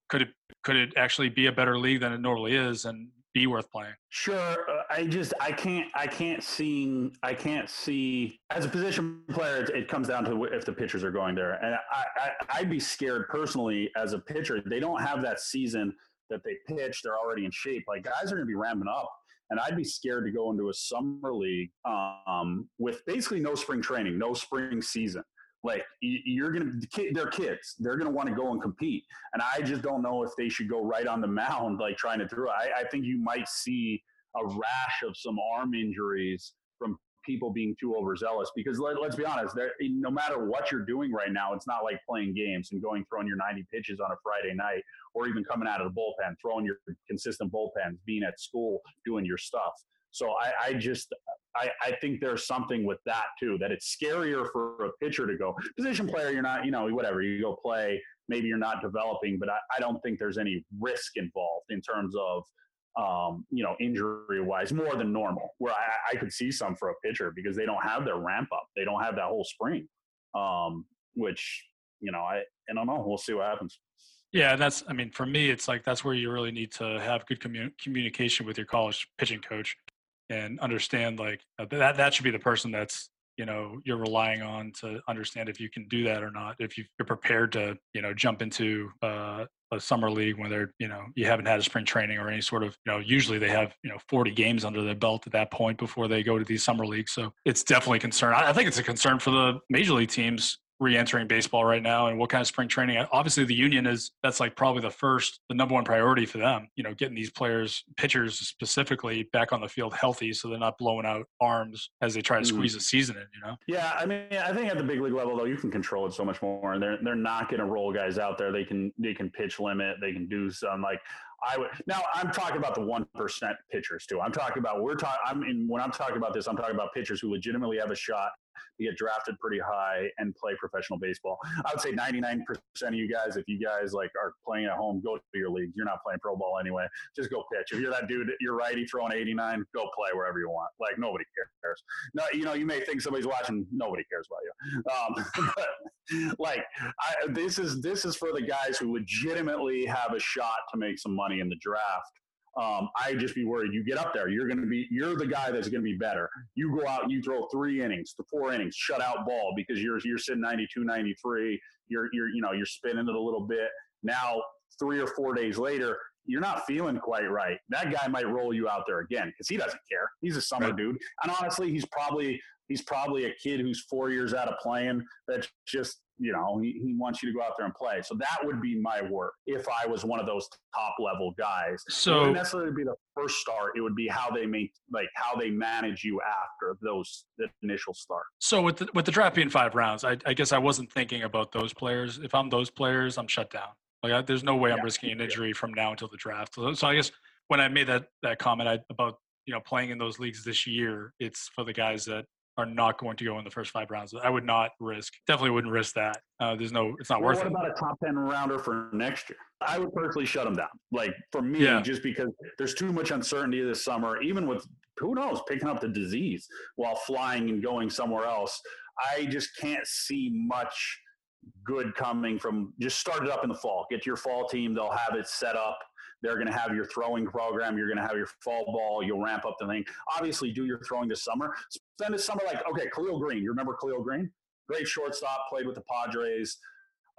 could it could it actually be a better league than it normally is and be worth playing? Sure. Uh, I just I can't I can't see I can't see as a position player. It, it comes down to if the pitchers are going there, and I, I I'd be scared personally as a pitcher. They don't have that season that they pitch, they're already in shape. Like guys are going to be ramping up. And I'd be scared to go into a summer league um, with basically no spring training, no spring season. Like you're gonna, they're kids. They're gonna want to go and compete, and I just don't know if they should go right on the mound, like trying to throw. I, I think you might see a rash of some arm injuries from people being too overzealous because let, us be honest no matter what you're doing right now it's not like playing games and going throwing your 90 pitches on a friday night or even coming out of the bullpen throwing your consistent bullpens being at school doing your stuff so I, I just I, I, think there's something with that too that it's scarier for a pitcher to go position player. You're not, you know, whatever you go play. Maybe you're not developing, but I, I don't think there's any risk involved in terms of um, you know, injury wise, more than normal. Where I, I, could see some for a pitcher because they don't have their ramp up. They don't have that whole spring, um, which you know, I I don't know. We'll see what happens. Yeah, that's. I mean, for me, it's like that's where you really need to have good commun- communication with your college pitching coach and understand like uh, that that should be the person that's you know you're relying on to understand if you can do that or not if you're prepared to you know jump into uh, a summer league when they're you know you haven't had a spring training or any sort of you know usually they have you know 40 games under their belt at that point before they go to these summer leagues so it's definitely a concern. I think it's a concern for the major league teams re-entering baseball right now and what kind of spring training obviously the union is that's like probably the first the number one priority for them you know getting these players pitchers specifically back on the field healthy so they're not blowing out arms as they try to squeeze mm. a season in you know yeah i mean i think at the big league level though you can control it so much more and they're they're not going to roll guys out there they can they can pitch limit they can do some like I would now. I'm talking about the one percent pitchers too. I'm talking about we're talking. I'm in when I'm talking about this. I'm talking about pitchers who legitimately have a shot to get drafted pretty high and play professional baseball. I would say 99% of you guys, if you guys like are playing at home, go to your leagues. You're not playing pro ball anyway. Just go pitch. If you're that dude, you're righty throwing 89, go play wherever you want. Like nobody cares. No, you know, you may think somebody's watching. Nobody cares about you. Um, but like, I, this is this is for the guys who legitimately have a shot to make some money in the draft um, I just be worried. You get up there, you're going to be, you're the guy that's going to be better. You go out and you throw three innings, the four innings, shut out ball because you're you're sitting 92, 93. You're you're you know you're spinning it a little bit. Now three or four days later, you're not feeling quite right. That guy might roll you out there again because he doesn't care. He's a summer right. dude, and honestly, he's probably he's probably a kid who's four years out of playing that's just you know he, he wants you to go out there and play. So that would be my work if i was one of those top level guys. So it wouldn't necessarily be the first start. It would be how they make like how they manage you after those the initial start. So with the, with the draft being five rounds I, I guess i wasn't thinking about those players. If i'm those players i'm shut down. Like I, there's no way i'm risking an injury from now until the draft. So, so i guess when i made that that comment I, about you know playing in those leagues this year it's for the guys that are not going to go in the first five rounds. I would not risk, definitely wouldn't risk that. Uh, there's no, it's not well, worth what it. What about a top 10 rounder for next year? I would personally shut them down. Like for me, yeah. just because there's too much uncertainty this summer, even with who knows, picking up the disease while flying and going somewhere else. I just can't see much good coming from just start it up in the fall. Get your fall team, they'll have it set up they're going to have your throwing program. You're going to have your fall ball. You'll ramp up the thing. Obviously, do your throwing this summer. Spend it's summer like, okay, Khalil Greene. You remember Khalil Greene? Great shortstop, played with the Padres.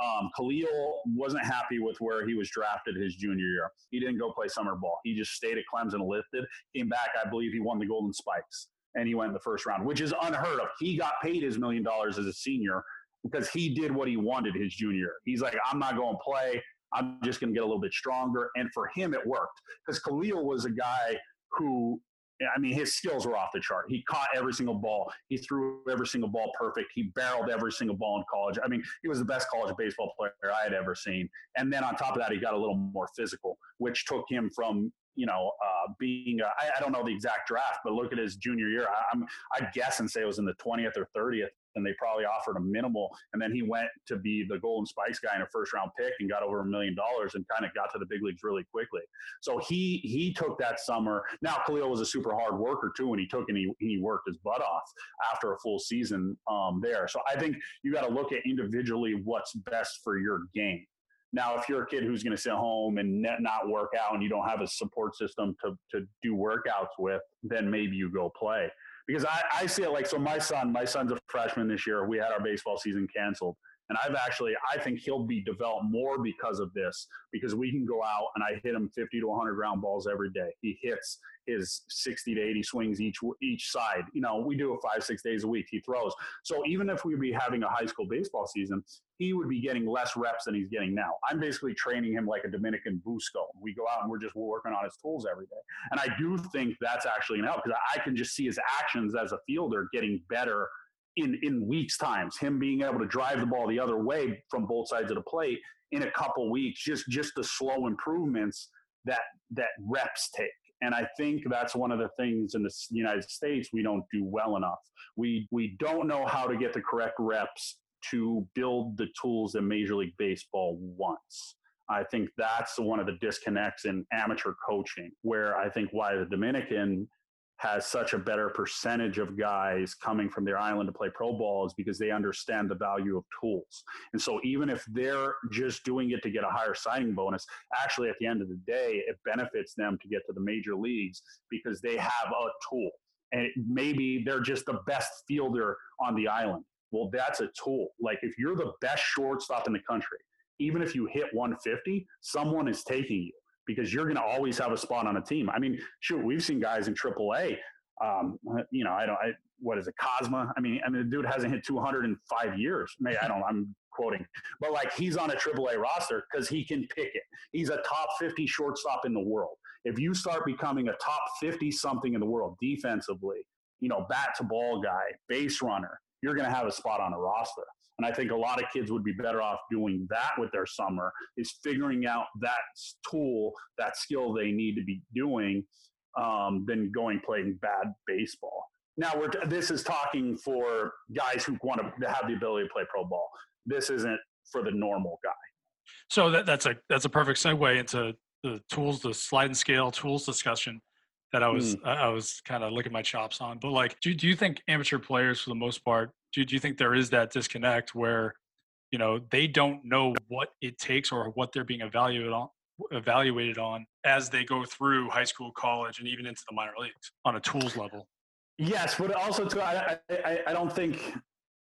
Um, Khalil wasn't happy with where he was drafted his junior year. He didn't go play summer ball. He just stayed at Clemson, lifted, came back. I believe he won the Golden Spikes, and he went in the first round, which is unheard of. He got paid his million dollars as a senior because he did what he wanted his junior year. He's like, I'm not going to play. I'm just going to get a little bit stronger. And for him, it worked because Khalil was a guy who, I mean, his skills were off the chart. He caught every single ball. He threw every single ball perfect. He barreled every single ball in college. I mean, he was the best college baseball player I had ever seen. And then on top of that, he got a little more physical, which took him from you know, uh, being, I, I, don't know the exact draft, but look at his junior year. I, am I'd guess and say it was in the 20th or 30th and they probably offered him minimal. And then he went to be the Golden Spikes guy in a first round pick and got over a million dollars and kind of got to the big leagues really quickly. So he he took that summer. Now Khalil was a super hard worker too, and he took and he, he worked his butt off after a full season um, there. So I think you got to look at individually what's best for your game. Now, if you're a kid who's going to sit home and not work out and you don't have a support system to, to do workouts with, then maybe you go play because I, I see it like so my son my son's a freshman this year we had our baseball season canceled And I've actually, I think he'll be developed more because of this, because we can go out and I hit him 50 to 100 ground balls every day. He hits his 60 to 80 swings each each side. You know, we do it five, six days a week. He throws. So even if we be having a high school baseball season, he would be getting less reps than he's getting now. I'm basically training him like a Dominican Busco. We go out and we're just working on his tools every day. And I do think that's actually going to help because I can just see his actions as a fielder getting better in in weeks times him being able to drive the ball the other way from both sides of the plate in a couple weeks just just the slow improvements that that reps take and i think that's one of the things in the united states we don't do well enough we we don't know how to get the correct reps to build the tools that major league baseball wants I think that's one of the disconnects in amateur coaching, where I think why the Dominican has such a better percentage of guys coming from their island to play pro ball is because they understand the value of tools. And so even if they're just doing it to get a higher signing bonus, actually at the end of the day, it benefits them to get to the major leagues because they have a tool. And maybe they're just the best fielder on the island. Well, that's a tool. Like if you're the best shortstop in the country, even if you hit 150, someone is taking you because you're going to always have a spot on a team. I mean, shoot, we've seen guys in AAA. Um, you know, I don't. I, what is it, Kozma? I mean, I mean, the dude hasn't hit 200 in five years. Maybe I don't. I'm quoting, but like he's on a AAA roster because he can pick it. He's a top 50 shortstop in the world. If you start becoming a top 50 something in the world defensively, you know, bat to ball guy, base runner, you're going to have a spot on a roster. And I think a lot of kids would be better off doing that with their summer is figuring out that tool, that skill they need to be doing um, than going playing bad baseball. Now we're this is talking for guys who want to have the ability to play pro ball. This isn't for the normal guy. So that, that's a that's a perfect segue into the tools, the slide and scale tools discussion that I was mm. I was kind of looking my chops on. But like, do do you think amateur players, for the most part, do, do you think there is that disconnect where you know they don't know what it takes or what they're being evaluated on evaluated on as they go through high school college and even into the minor leagues on a tools level yes but also too I, I, I don't think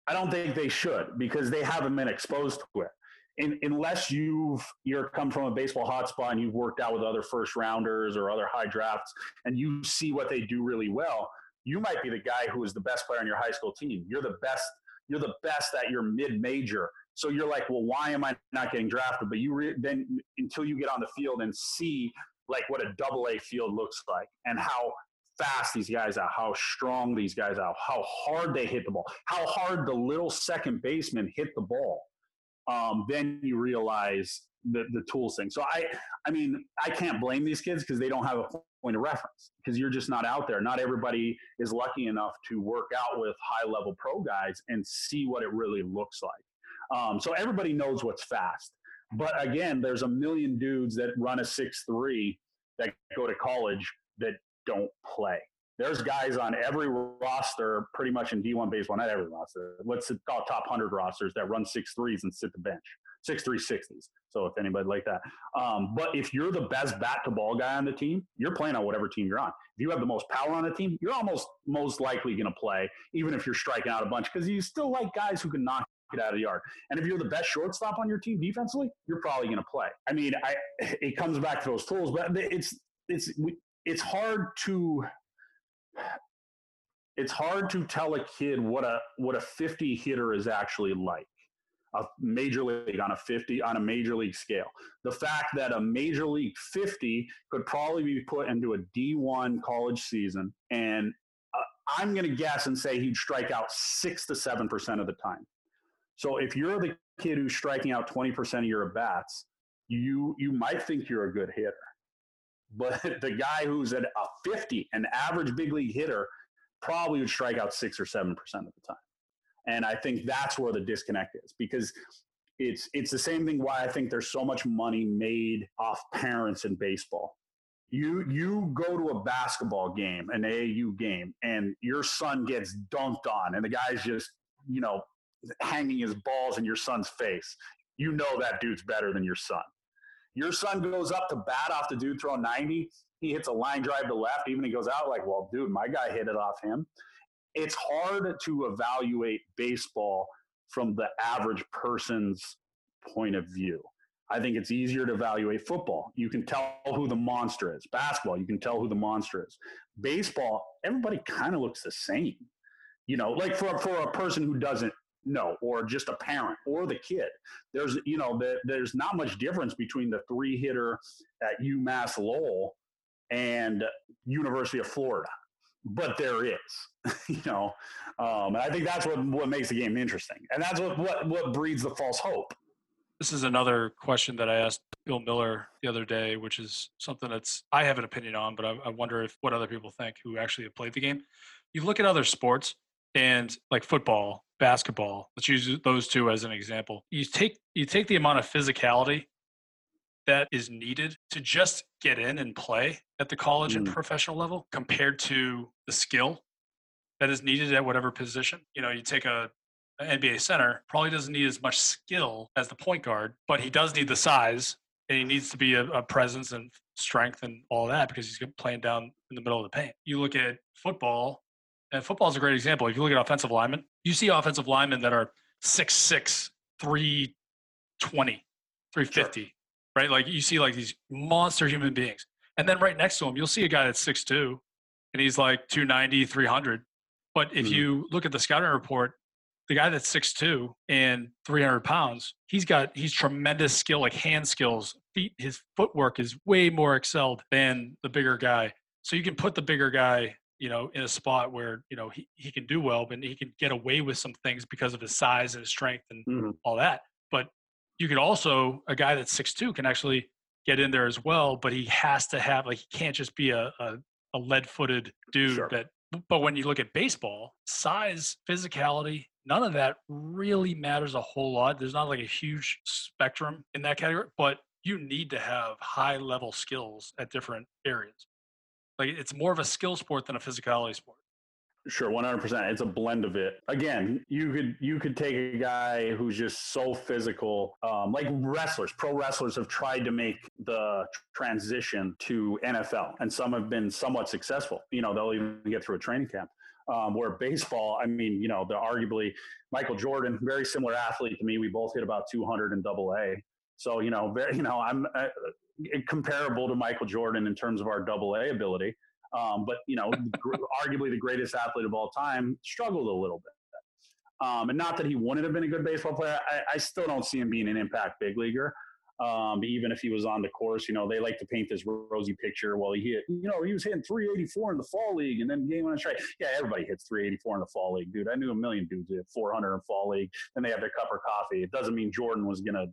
i don't think they should because they haven't been exposed to it in, unless you've you're come from a baseball hotspot and you've worked out with other first rounders or other high drafts and you see what they do really well you might be the guy who is the best player on your high school team. You're the best. You're the best at your mid-major. So you're like, well, why am I not getting drafted? But you re- then until you get on the field and see like what a double A field looks like and how fast these guys are, how strong these guys are, how hard they hit the ball, how hard the little second baseman hit the ball. Um, then you realize the the tools thing. So I I mean I can't blame these kids because they don't have a point of reference because you're just not out there. Not everybody is lucky enough to work out with high level pro guys and see what it really looks like. Um, so everybody knows what's fast. But again, there's a million dudes that run a six three that go to college that don't play. There's guys on every roster, pretty much in D1 baseball, not every roster. Let's call top 100 rosters that run six threes and sit the bench six three sixties. So if anybody like that, um, but if you're the best bat to ball guy on the team, you're playing on whatever team you're on. If you have the most power on the team, you're almost most likely going to play, even if you're striking out a bunch, because you still like guys who can knock it out of the yard. And if you're the best shortstop on your team defensively, you're probably going to play. I mean, I, it comes back to those tools, but it's it's it's hard to it's hard to tell a kid what a what a 50 hitter is actually like a major league on a 50 on a major league scale. The fact that a major league 50 could probably be put into a D1 college season, and uh, I'm going to guess and say he'd strike out six to seven percent of the time. So if you're the kid who's striking out 20 percent of your at bats, you you might think you're a good hitter, but the guy who's at a 50, an average big league hitter, probably would strike out six or seven percent of the time. And I think that's where the disconnect is because it's it's the same thing why I think there's so much money made off parents in baseball. You you go to a basketball game, an AAU game, and your son gets dunked on, and the guy's just you know hanging his balls in your son's face. You know that dude's better than your son. Your son goes up to bat off the dude throwing 90. He hits a line drive to left. Even he goes out like, well, dude, my guy hit it off him it's hard to evaluate baseball from the average person's point of view. I think it's easier to evaluate football. You can tell who the monster is. Basketball, you can tell who the monster is. Baseball, everybody kind of looks the same. You know, like for for a person who doesn't know, or just a parent or the kid, there's you know the, there's not much difference between the three hitter at UMass Lowell and University of Florida, but there is. you know, um, and I think that's what what makes the game interesting, and that's what what what breeds the false hope. This is another question that I asked Bill Mueller the other day, which is something that's I have an opinion on, but I, I wonder if what other people think who actually have played the game. You look at other sports and like football, basketball. Let's use those two as an example. You take you take the amount of physicality that is needed to just get in and play at the college mm. and professional level compared to the skill that is needed at whatever position. You know, you take a NBA center probably doesn't need as much skill as the point guard, but he does need the size and he needs to be a, a presence and strength and all that because he's playing down in the middle of the paint. You look at football, and football is a great example. If you look at offensive linemen, you see offensive linemen that are 6'6, 320, 350, sure. right? Like you see like these monster human beings. And then right next to him, you'll see a guy that's 6'2 and he's like 290, 300. But if mm-hmm. you look at the scouting report, the guy that's 6'2 and 300 pounds, he's got he's tremendous skill, like hand skills. Feet, his footwork is way more excelled than the bigger guy. So you can put the bigger guy, you know, in a spot where you know he, he can do well, but he can get away with some things because of his size and his strength and mm-hmm. all that. But you could also a guy that's 6'2 can actually get in there as well, but he has to have like he can't just be a, a, a lead-footed dude sure. that but when you look at baseball, size, physicality, none of that really matters a whole lot. There's not like a huge spectrum in that category, but you need to have high level skills at different areas. Like it's more of a skill sport than a physicality sport. Sure, one hundred percent. It's a blend of it. Again, you could you could take a guy who's just so physical, um, like wrestlers. Pro wrestlers have tried to make the transition to NFL, and some have been somewhat successful. You know, they'll even get through a training camp. Um, where baseball, I mean, you know, the arguably Michael Jordan, very similar athlete to me. We both hit about 200 in Double A. So you know, very, you know, I'm comparable to Michael Jordan in terms of our Double A ability. Um, but you know, arguably the greatest athlete of all time struggled a little bit. Um, and not that he wouldn't have been a good baseball player. I, I still don't see him being an impact big leaguer. Um, even if he was on the course, you know, they like to paint this rosy picture. Well, he hit, you know, he was hitting 384 in the fall league and then game on a strike. Yeah, everybody hits 384 in the fall league, dude. I knew a million dudes hit 400 in fall league. Then they have their cup of coffee. It doesn't mean Jordan was going to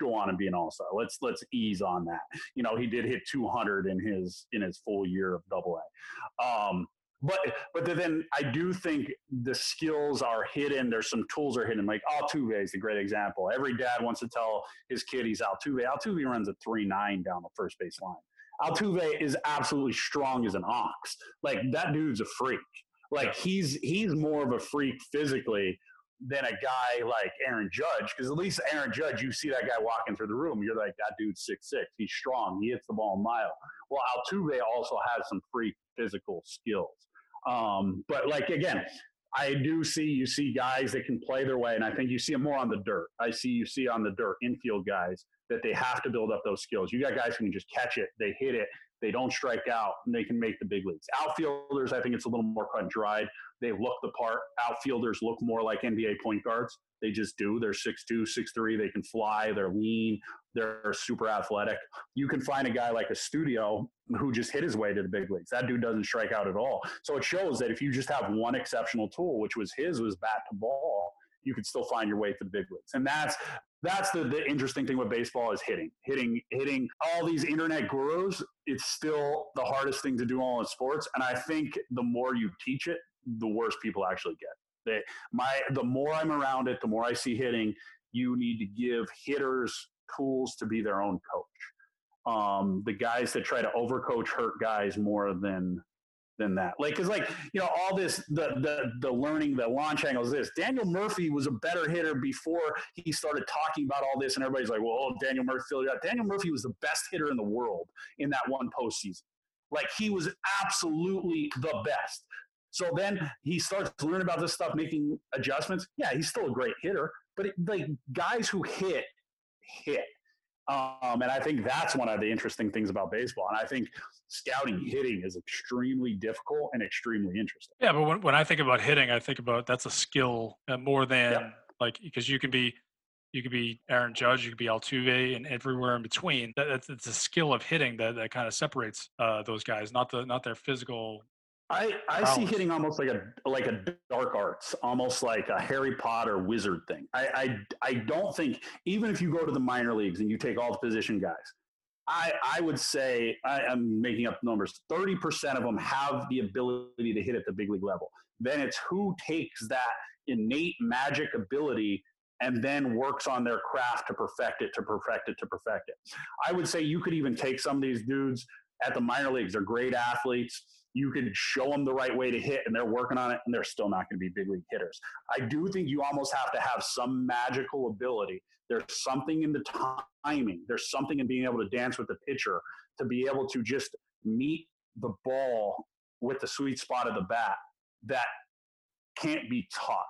go on and be an all-star. Let's let's ease on that. You know, he did hit 200 in his in his full year of double A. Um, but but then I do think the skills are hidden. There's some tools are hidden. Like Altuve is a great example. Every dad wants to tell his kid he's Altuve. Altuve runs a three nine down the first base line. Altuve is absolutely strong as an ox. Like that dude's a freak. Like he's he's more of a freak physically than a guy like Aaron Judge, because at least Aaron Judge, you see that guy walking through the room, you're like, that dude's six six. He's strong. He hits the ball a mile. Well, Altuve also has some free physical skills. Um, but like again, I do see you see guys that can play their way, and I think you see them more on the dirt. I see you see on the dirt infield guys that they have to build up those skills. You got guys who can just catch it, they hit it, they don't strike out, and they can make the big leagues. Outfielders, I think it's a little more cut and dried. They look the part. Outfielders look more like NBA point guards. They just do. They're 6'2, 6'3. They can fly. They're lean. They're super athletic. You can find a guy like a studio who just hit his way to the big leagues. That dude doesn't strike out at all. So it shows that if you just have one exceptional tool, which was his, was bat to ball, you could still find your way to the big leagues. And that's that's the, the interesting thing with baseball is hitting. Hitting hitting all these internet gurus, it's still the hardest thing to do all in sports. And I think the more you teach it, the worse people actually get. They my the more I'm around it, the more I see hitting, you need to give hitters tools to be their own coach. Um, the guys that try to overcoach hurt guys more than than that. Like, cause like, you know, all this, the, the, the learning, the launch angles, this Daniel Murphy was a better hitter before he started talking about all this. And everybody's like, well, oh, Daniel Murphy filled out. Daniel Murphy was the best hitter in the world in that one postseason. Like he was absolutely the best. So then he starts to learn about this stuff, making adjustments. Yeah, he's still a great hitter, but it, like guys who hit, hit. Um, and I think that's one of the interesting things about baseball. And I think scouting hitting is extremely difficult and extremely interesting. Yeah, but when, when I think about hitting, I think about that's a skill more than yeah. like because you can be you could be Aaron Judge, you could be Altuve, and everywhere in between. That, that's it's a skill of hitting that, that kind of separates uh, those guys, not the not their physical. I, I see hitting almost like a like a dark arts, almost like a Harry Potter wizard thing. I, I I don't think even if you go to the minor leagues and you take all the position guys, I, I would say I, am making up numbers. Thirty percent of them have the ability to hit at the big league level. Then it's who takes that innate magic ability and then works on their craft to perfect it, to perfect it, to perfect it. I would say you could even take some of these dudes at the minor leagues. They're great athletes. You could show them the right way to hit, and they're working on it, and they're still not going to be big league hitters. I do think you almost have to have some magical ability. There's something in the timing. There's something in being able to dance with the pitcher to be able to just meet the ball with the sweet spot of the bat that can't be taught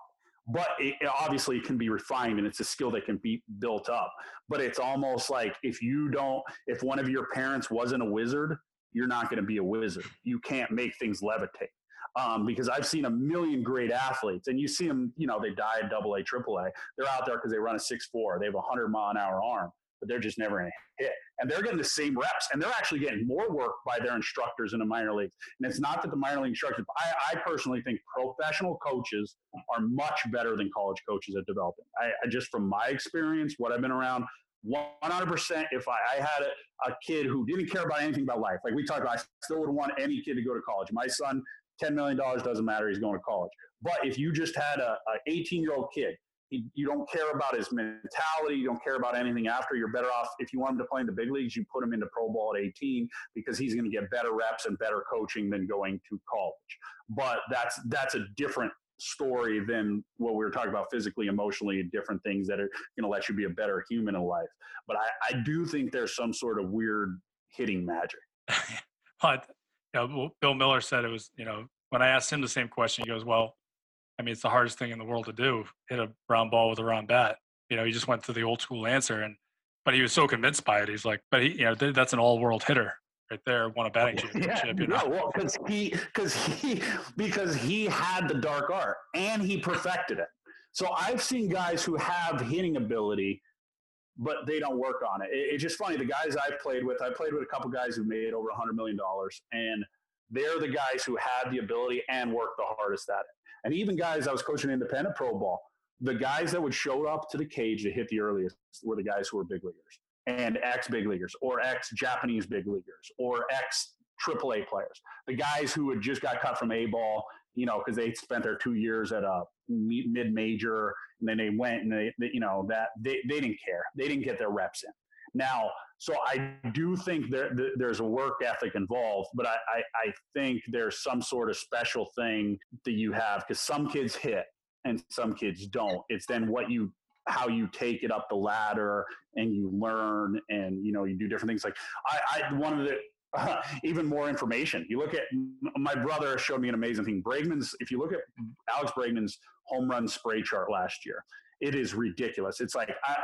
but it, it obviously can be refined and it's a skill that can be built up but it's almost like if you don't if one of your parents wasn't a wizard you're not going to be a wizard you can't make things levitate um, because I've seen a million great athletes, and you see them, you know, they die at double A, triple A. They're out there because they run a six four. They have a hundred mile an hour arm but they're just never going to hit. And they're getting the same reps, and they're actually getting more work by their instructors in the minor leagues. And it's not that the minor league instructors. I, I personally think professional coaches are much better than college coaches at developing. I, I just from my experience, what I've been around, 100% if I, I had a, a, kid who didn't care about anything about life like we talked about i still would want any kid to go to college my son $10 million doesn't matter he's going to college but if you just had a, a 18 year old kid he, you don't care about his mentality. You don't care about anything after. You're better off if you want him to play in the big leagues. You put him into pro ball at 18 because he's going to get better reps and better coaching than going to college. But that's that's a different story than what we were talking about physically, emotionally, different things that are going to let you be a better human in life. But I, I do think there's some sort of weird hitting magic. but you know, Bill Mueller said it was, you know, when I asked him the same question, he goes, well, I mean, it's the hardest thing in the world to do, hit a round ball with a round bat. You know, he just went to the old school answer and, but he was so convinced by it. He's like, but he, you know, that's an all world hitter right there, won a batting championship. Yeah, you know? no, well, because he, because he, because he had the dark art and he perfected it. So I've seen guys who have hitting ability, but they don't work on it. it. It's just funny. The guys I've played with, I played with a couple guys who made over a hundred million dollars, and they're the guys who had the ability and worked the hardest at it. And even guys I was coaching independent pro ball, the guys that would show up to the cage to hit the earliest were the guys who were big leaguers and ex big leaguers or ex Japanese big leaguers or ex AAA players. The guys who had just got cut from A ball, you know, because they spent their two years at a mid major and then they went and they, you know, that they, they didn't care. They didn't get their reps in. Now, so I do think there, there's a work ethic involved, but I, I, I think there's some sort of special thing that you have because some kids hit and some kids don't. It's then what you how you take it up the ladder and you learn and you know you do different things. Like i, I one of the uh, even more information. You look at my brother showed me an amazing thing. Bregman's if you look at alex bregman's home run spray chart last year it is ridiculous. It's like I,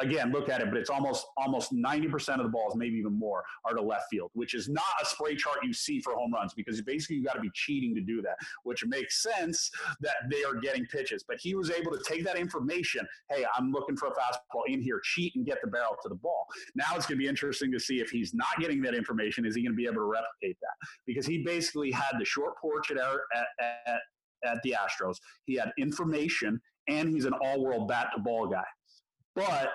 again, look at it, but it's almost almost 90% of the balls, maybe even more, are to left field, which is not a spray chart you see for home runs because basically you got to be cheating to do that, which makes sense that they are getting pitches. But he was able to take that information. Hey, I'm looking for a fastball in here, cheat and get the barrel to the ball. Now it's going to be interesting to see if he's not getting that information, is he going to be able to replicate that? Because he basically had the short porch at, at, at, at the Astros. He had information and he's an all world bat to ball guy. But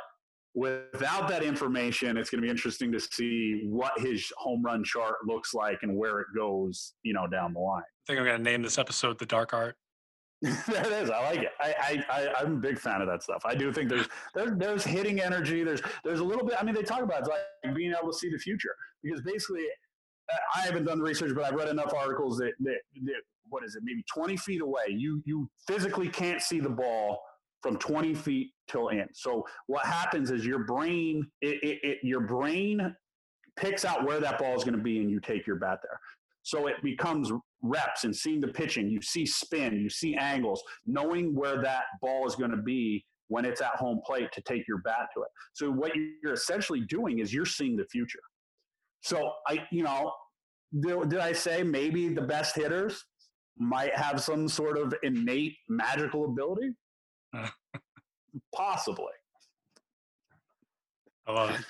without that information, it's going to be interesting to see what his home run chart looks like and where it goes, you know, down the line. I think I'm going to name this episode "The Dark Art." that is, I like it. I, I, I, am a big fan of that stuff. I do think there's, there's, there's hitting energy. There's, there's a little bit. I mean, they talk about it's like being able to see the future because basically, I haven't done the research, but I've read enough articles that, that, that what is it, maybe 20 feet away, you, you physically can't see the ball from 20 feet till in. So what happens is your brain, it, it, it, your brain picks out where that ball is going to be and you take your bat there. So it becomes reps and seeing the pitching. You see spin, you see angles, knowing where that ball is going to be when it's at home plate to take your bat to it. So what you're essentially doing is you're seeing the future. So I, you know, did, did I say maybe the best hitters might have some sort of innate magical ability? Possibly. I love it.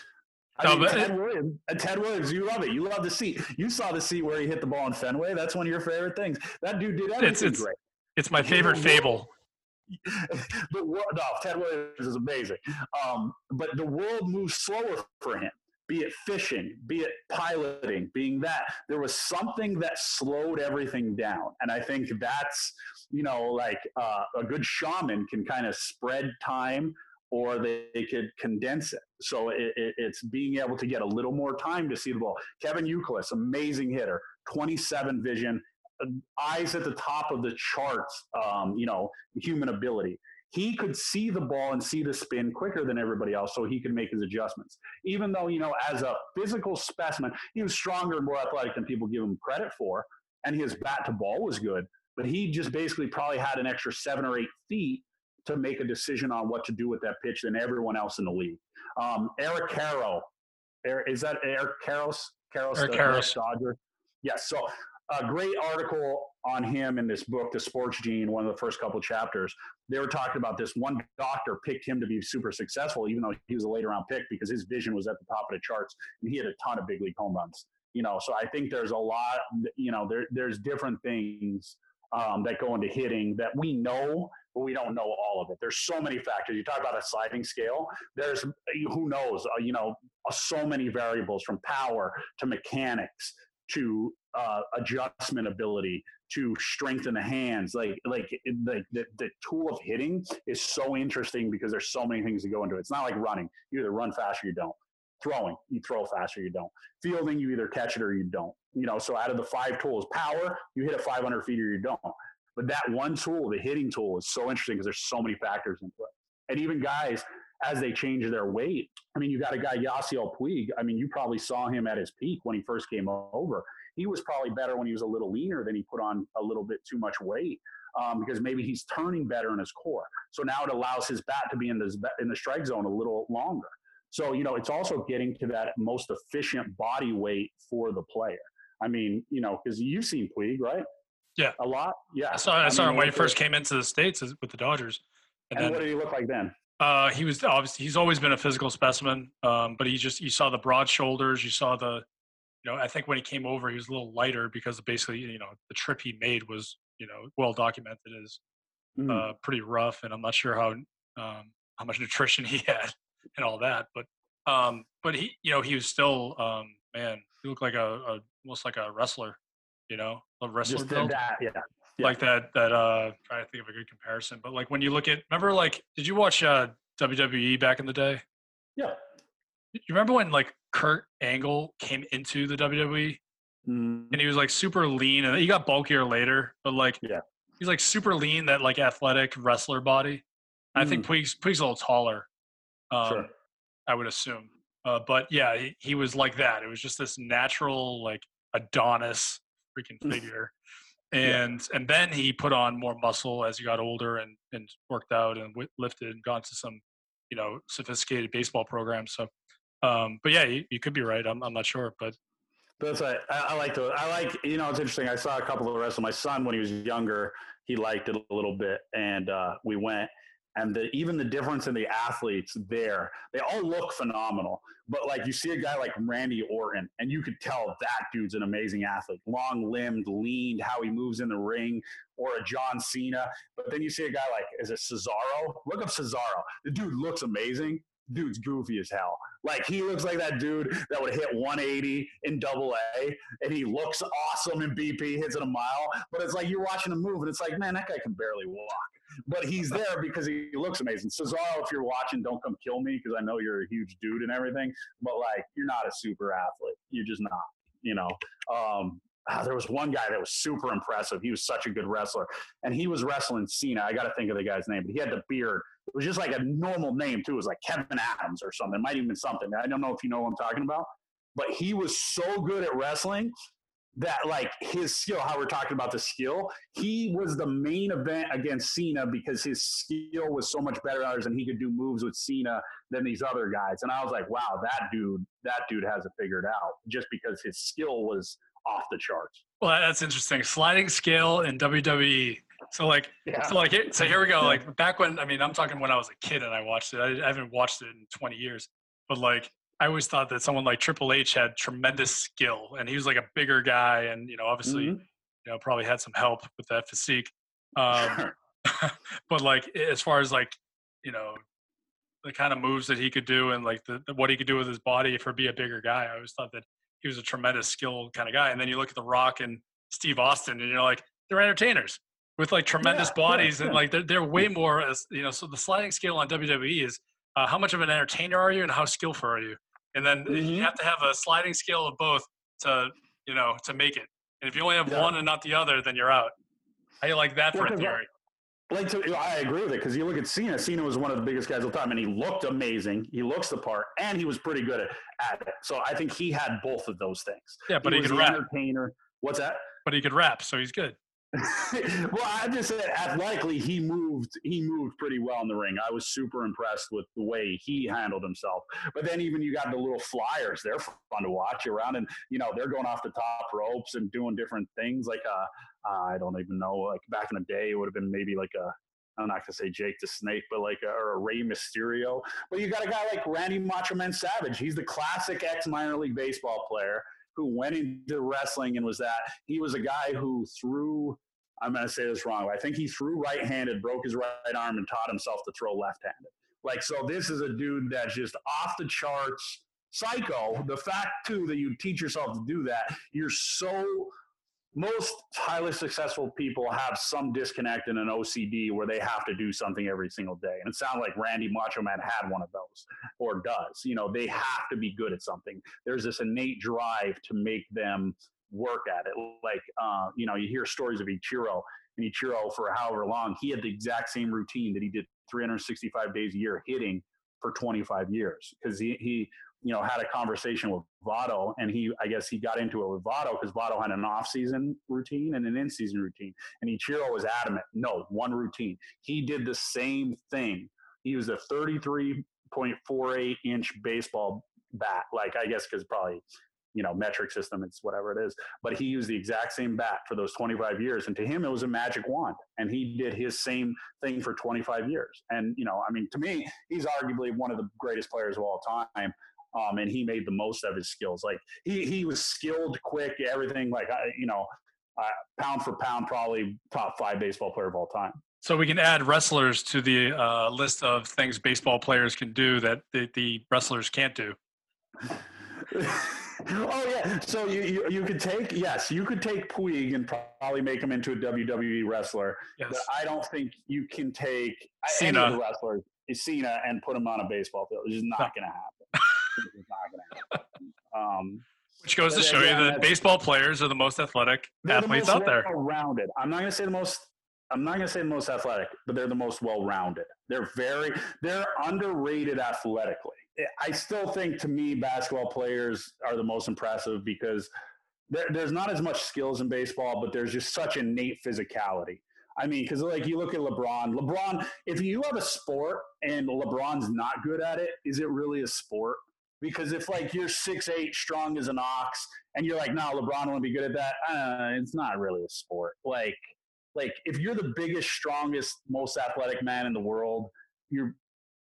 I mean, Ted Williams, uh, Ted Williams, you love it. You love the seat. You saw the seat where he hit the ball in Fenway. That's one of your favorite things. That dude did everything it's, it's, great. It's my favorite fable. the world, no, Ted Williams is amazing. Um, but the world moves slower for him. Be it fishing, be it piloting, being that there was something that slowed everything down, and I think that's you know like uh, a good shaman can kind of spread time or they, they could condense it. So it, it, it's being able to get a little more time to see the ball. Kevin Youkilis, amazing hitter, 27 vision, uh, eyes at the top of the charts, um, you know, human ability. He could see the ball and see the spin quicker than everybody else, so he could make his adjustments. Even though, you know, as a physical specimen, he was stronger and more athletic than people give him credit for, and his bat to ball was good, but he just basically probably had an extra seven or eight feet to make a decision on what to do with that pitch than everyone else in the league. Um, Eric Karros, is that Eric Karros? Karros, Eric Karros. Dodger. Yes. So a great article on him in this book, The Sports Gene, one of the first couple chapters. They were talking about this. One doctor picked him to be super successful, even though he was a later round pick, because his vision was at the top of the charts and he had a ton of big league home runs. You know, so I think there's a lot. You know, there there's different things um, that go into hitting that we know, but we don't know all of it. There's so many factors. You talk about a sliding scale. There's who knows, uh, you know, uh, so many variables from power to mechanics to uh, adjustment ability to strengthen the hands. Like like the, the the tool of hitting is so interesting because there's so many things to go into it. It's not like running. You either run fast or you don't. Throwing, you throw faster, you don't. Fielding, you either catch it or you don't. You know, so out of the five tools, power, you hit it 500 feet or you don't. But that one tool, the hitting tool, is so interesting because there's so many factors into it. And even guys, as they change their weight, I mean, you got a guy, Yasiel Puig. I mean, you probably saw him at his peak when he first came over. He was probably better when he was a little leaner than he put on a little bit too much weight. Um, because maybe he's turning better in his core. So now it allows his bat to be in, this, in the strike zone a little longer. So, you know, it's also getting to that most efficient body weight for the player. I mean, you know, because you've seen Puig, right? Yeah. A lot? Yeah. I saw, I, I saw mean, him when he first came into the States with the Dodgers. And, and then, what did he look like then? Uh, he was obviously, he's always been a physical specimen, um, but he just, you saw the broad shoulders, you saw the, you know, I think when he came over, he was a little lighter because basically, you know, the trip he made was, you know, well documented as mm. uh, pretty rough. And I'm not sure how, um, how much nutrition he had and all that. But um, but he, you know, he was still um, man. He looked like a, a almost like a wrestler, you know, a wrestler Just build. That, yeah. yeah. Like that. That. Uh, trying to think of a good comparison, but like when you look at, remember, like, did you watch uh, WWE back in the day? Yeah. You remember when like Kurt Angle came into the WWE? Mm. And he was like super lean, and he got bulkier later. But like, yeah, he's like super lean, that like athletic wrestler body. Mm. I think mm. Puig's, Puig's a little taller. Um, sure. I would assume. Uh, but yeah, he, he, was like that. It was just this natural, like Adonis freaking figure. and yeah. and then he put on more muscle as he got older and and worked out and w- lifted and gone to some you know sophisticated baseball programs. So, um, but yeah, you, you could be right. I'm I'm not sure, but that's right. I, I like to. I like. You know, it's interesting. I saw a couple of the wrestle. My son, when he was younger, he liked it a little bit, and uh, we went and the, even the difference in the athletes there, they all look phenomenal. But like you see a guy like Randy Orton, and you could tell that dude's an amazing athlete, long limbed, lean, how he moves in the ring, or a John Cena. But then you see a guy like, is it Cesaro? Look up Cesaro. The dude looks amazing. Dude's goofy as hell. Like he looks like that dude that would hit 180 in double A and he looks awesome in BP, hits it a mile. But it's like you're watching him move and it's like, man, that guy can barely walk but he's there because he looks amazing. Cesaro, if you're watching, don't come kill me because I know you're a huge dude and everything, but like you're not a super athlete. You're just not. You know, um, ah, there was one guy that was super impressive. He was such a good wrestler, and he was wrestling Cena. I got to think of the guy's name, but he had the beard. It was just like a normal name too. It was like Kevin Adams or something. It might even been something. I don't know if you know what I'm talking about, but he was so good at wrestling that like his skill, how we're talking about the skill, he was the main event against Cena because his skill was so much better than others and he could do moves with Cena than these other guys. And I was like, wow, that dude, that dude has it figured out just because his skill was off the charts. Well, that's interesting. Sliding scale in WWE. So like, yeah. so like, so here we go. Like back when, I mean, I'm talking when I was a kid and I watched it. I, I haven't watched it in 20 years, but like, I always thought that someone like Triple H had tremendous skill, and he was like a bigger guy, and you know, obviously, mm-hmm. you know, probably had some help with that physique. Um, but like, as far as like, you know, the kind of moves that he could do, and like the, the what he could do with his body for be a bigger guy, I always thought that he was a tremendous skill kind of guy. And then you look at The Rock and Steve Austin, and you're like, they're entertainers with like tremendous yeah, bodies, yeah, and like they're they're way more as you know. So the sliding scale on WWE is uh, how much of an entertainer are you, and how skillful are you? And then mm-hmm. you have to have a sliding scale of both to you know to make it. And if you only have yeah. one and not the other, then you're out. You like that for a theory? Like to, I agree with it because you look at Cena. Cena was one of the biggest guys of the time, and he looked amazing. He looks the part, and he was pretty good at, at it. So I think he had both of those things. Yeah, but he, he could rap. Entertainer. What's that? But he could rap, so he's good. well, I just said athletically, he moved. He moved pretty well in the ring. I was super impressed with the way he handled himself. But then even you got the little flyers. They're fun to watch around, and you know they're going off the top ropes and doing different things. Like uh, uh I don't even know. Like back in the day, it would have been maybe like a I'm not gonna say Jake the Snake, but like a, or a Rey Mysterio. But you got a guy like Randy Macho Man Savage. He's the classic ex minor league baseball player who went into wrestling and was that. He was a guy who threw, I'm going to say this wrong, I think he threw right handed, broke his right arm, and taught himself to throw left handed. Like, so this is a dude that's just off the charts psycho. The fact, too, that you teach yourself to do that, you're so most highly successful people have some disconnect in an OCD where they have to do something every single day. And it sounds like Randy Macho Man had one of those or does. You know, they have to be good at something. There's this innate drive to make them work at it. Like, uh, you know, you hear stories of Ichiro, and Ichiro, for however long, he had the exact same routine that he did 365 days a year hitting for 25 years because he, he you know, had a conversation with Votto, and he, I guess, he got into it with Votto because Votto had an off-season routine and an in-season routine, and Ichiro was adamant, no, one routine. He did the same thing. He was a 33.48 inch baseball bat, like I guess because probably you know metric system it's whatever it is but he used the exact same bat for those 25 years and to him it was a magic wand and he did his same thing for 25 years and you know i mean to me he's arguably one of the greatest players of all time um, and he made the most of his skills. Like he he was skilled, quick, everything. Like I, you know, uh, pound for pound, probably top five baseball player of all time. So we can add wrestlers to the uh, list of things baseball players can do that the, the wrestlers can't do. oh yeah, so you, you, you could take yes, you could take Puig and probably make him into a WWE wrestler. Yes. But I don't think you can take Cena. any of the wrestlers, Cena, and put him on a baseball field. It's just not no. going to happen Um, Which goes to show you that baseball players are the most athletic athletes the out there. Rounded. I'm not going to say the most. I'm not going to say the most athletic, but they're the most well-rounded. They're very. They're underrated athletically. I still think, to me, basketball players are the most impressive because there, there's not as much skills in baseball, but there's just such innate physicality. I mean, because like you look at LeBron, LeBron, if you have a sport and LeBron's not good at it, is it really a sport? Because if like you're six eight, strong as an ox, and you're like, "Nah, LeBron won't be good at that. Uh, it's not really a sport. Like, like if you're the biggest, strongest, most athletic man in the world, you're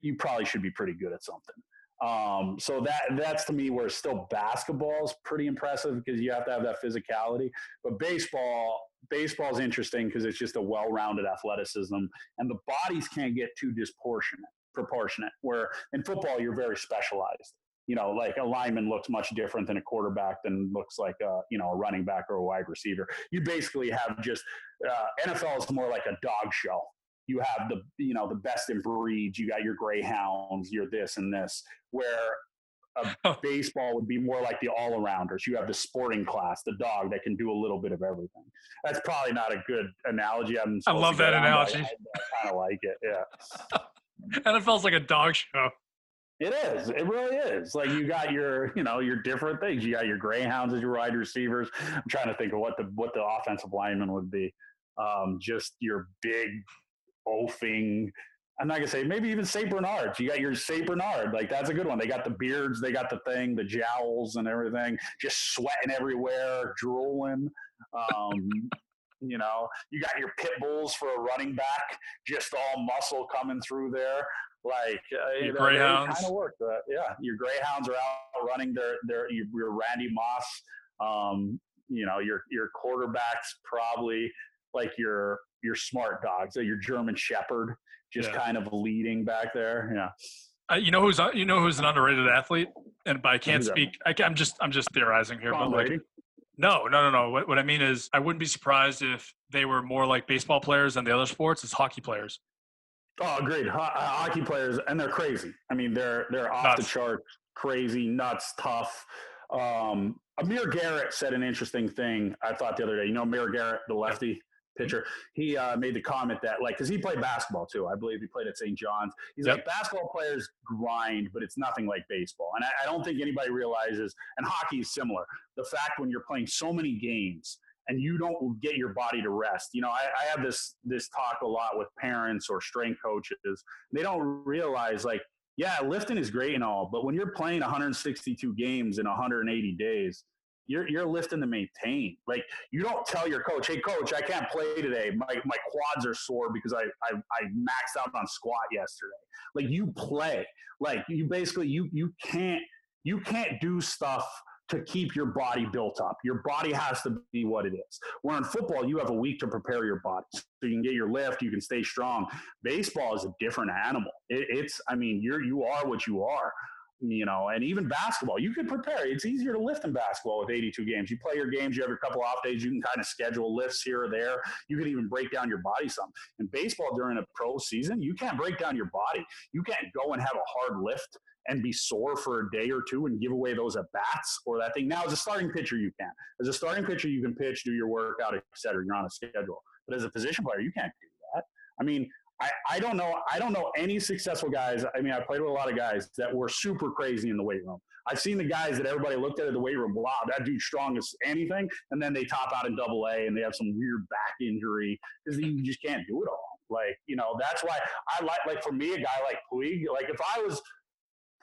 you probably should be pretty good at something. Um, so that that's to me where still basketball is pretty impressive because you have to have that physicality. But baseball, baseball is interesting because it's just a well-rounded athleticism, and the bodies can't get too disproportionate. Proportionate. Where in football, you're very specialized you know, like a lineman looks much different than a quarterback than looks like a, you know, a running back or a wide receiver. You basically have just, uh, NFL is more like a dog show. You have the, you know, the best in breeds. You got your greyhounds, your this and this, where a baseball would be more like the all-arounders. You have the sporting class, the dog that can do a little bit of everything. That's probably not a good analogy. I'm I love that analogy. I, I kind of like it. Yeah. NFL's like a dog show. It is. It really is. Like you got your, you know, your different things. You got your greyhounds as your wide receivers. I'm trying to think of what the what the offensive lineman would be. Um, just your big oafing. I'm not gonna say maybe even Saint Bernards. You got your Saint Bernard, like that's a good one. They got the beards, they got the thing, the jowls and everything, just sweating everywhere, drooling. Um, you know, you got your pit bulls for a running back, just all muscle coming through there. Like uh, your greyhounds kind of work. Uh, yeah, your greyhounds are out running. Their their your Randy Moss. Um, you know, your your quarterbacks probably like your your smart dogs, your German Shepherd, just yeah. kind of leading back there. Yeah. Uh, you know who's uh, you know who's an underrated athlete, and but I can't speak. I, am just I'm just theorizing here. Tom but like, no, no, no, no. What, what I mean is, I wouldn't be surprised if they were more like baseball players than the other sports. It's hockey players. Oh, agreed. Uh, hockey players, and they're crazy. I mean, they're they're off nuts. the chart, crazy, nuts, tough. Um, Amir Garrett said an interesting thing. I thought the other day. You know, Amir Garrett, the lefty pitcher. He uh, made the comment that like because he played basketball too. I believe he played at St. John's. He's yep. like basketball players grind, but it's nothing like baseball. And I, I don't think anybody realizes. And hockey is similar. The fact when you're playing so many games and you don't get your body to rest. You know, I, I, have this this talk a lot with parents or strength coaches. They don't realize like, yeah, lifting is great and all, but when you're playing 162 games in 180 days, you're you're lifting to maintain. Like you don't tell your coach, "Hey, coach, I can't play today. My my quads are sore because I I, I maxed out on squat yesterday." Like you play. Like you basically you you can't you can't do stuff to keep your body built up. Your body has to be what it is. Where in football, you have a week to prepare your body. So you can get your lift, you can stay strong. Baseball is a different animal. It, it's, I mean, you're, you are what you are you know, and even basketball, you can prepare. It's easier to lift in basketball with 82 games. You play your games, you have your couple off days, you can kind of schedule lifts here or there. You can even break down your body some. In baseball during a pro season, you can't break down your body. You can't go and have a hard lift and be sore for a day or two and give away those at bats or that thing. Now, as a starting pitcher, you can. As a starting pitcher, you can pitch, do your workout, et cetera. You're on a schedule. But as a position player, you can't do that. I mean, I, I don't know. I don't know any successful guys. I mean, I played with a lot of guys that were super crazy in the weight room. I've seen the guys that everybody looked at in the weight room. Wow, that dude's strong as anything, and then they top out in Double A and they have some weird back injury because you just can't do it all. Like you know, that's why I like like for me a guy like Puig. Like if I was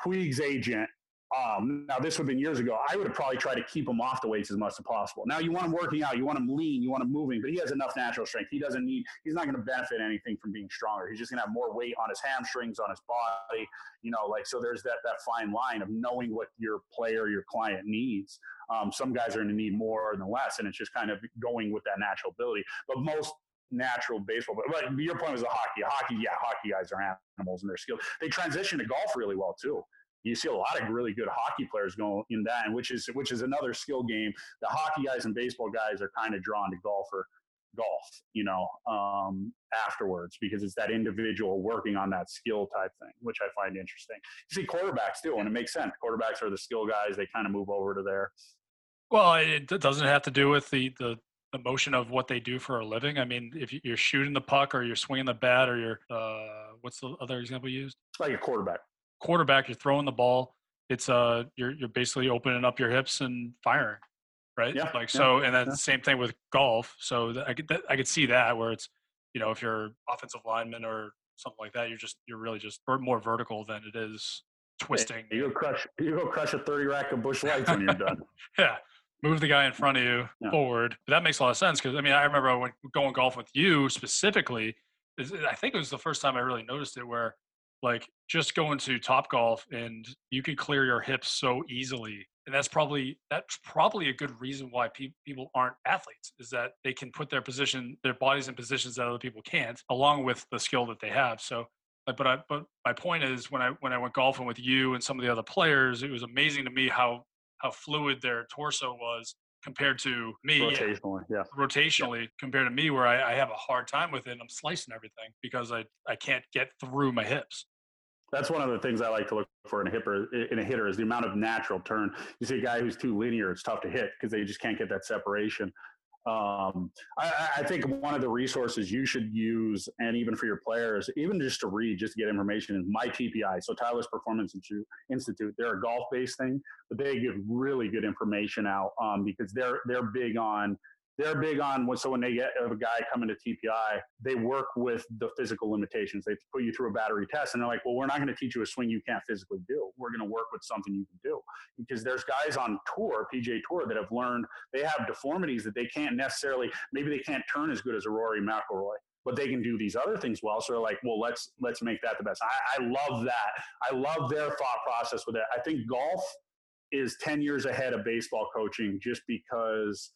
Puig's agent um, now, this would have been years ago. I would have probably tried to keep him off the weights as much as possible. Now, you want him working out, you want him lean, you want him moving, but he has enough natural strength. He doesn't need, he's not going to benefit anything from being stronger. He's just going to have more weight on his hamstrings, on his body, you know, like, so there's that, that fine line of knowing what your player, your client needs. Um, some guys are going to need more than less, and it's just kind of going with that natural ability. But most natural baseball. But, but your point was the hockey. Hockey, yeah, hockey guys are animals and they're skilled. They transition to golf really well too you see a lot of really good hockey players going in that, and which is which is another skill game. The hockey guys and baseball guys are kind of drawn to golf or golf, you know, um, afterwards because it's that individual working on that skill type thing, which I find interesting. You see quarterbacks too, and it makes sense. Quarterbacks are the skill guys; they kind of move over to there. Well, it doesn't have to do with the the the motion of what they do for a living. I mean, if you're shooting the puck or you're swinging the bat or you're, uh, what's the other example you used? Like a quarterback quarterback, you're throwing the ball. It's uh, you're you're basically opening up your hips and firing, right? Yeah. Like so, and then yeah. same thing with golf. So I could I could see that where it's, you know, if you're offensive lineman or something like that, you're just you're really just more vertical than it is twisting. Hey, you go crush you go crush a thirty rack of Busch Lights when you're done. yeah. Move the guy in front of you yeah. forward. But that makes a lot of sense because I mean I remember when going golf with you specifically. I think it was the first time I really noticed it where like just going to Topgolf and you can clear your hips so easily and that's probably that's probably a good reason why pe- people aren't athletes is that they can put their position their bodies in positions that other people can't along with the skill that they have so uh, but I, but my point is when I when I went golfing with you and some of the other players, it was amazing to me how how fluid their torso was compared to me rotationally yeah rotationally yeah. compared to me where I, I, have a hard time with it i'm slicing everything because i i can't get through my hips that's one of the things I like to look for in a hitter. In a hitter is the amount of natural turn. You see a guy who's too linear; it's tough to hit because they just can't get that separation. Um, I, I, think one of the resources you should use, and even for your players, even just to read, just to get information, is my TPI. So Titleist Performance Institute. They're a golf-based thing, but they give really good information out um, because they're they're big on they're big on when so when they get a guy coming to TPI, they work with the physical limitations. They put you through a battery test, and they're like, "Well, we're not going to teach you a swing you can't physically do. We're going to work with something you can do." Because there's guys on tour, PGA Tour, that have learned they have deformities that they can't necessarily. Maybe they can't turn as good as a Rory McIlroy, but they can do these other things well. So they're like, well, let's let's make that the best. I, I love that. I love their thought process with it. I think golf is ten years ahead of baseball coaching just because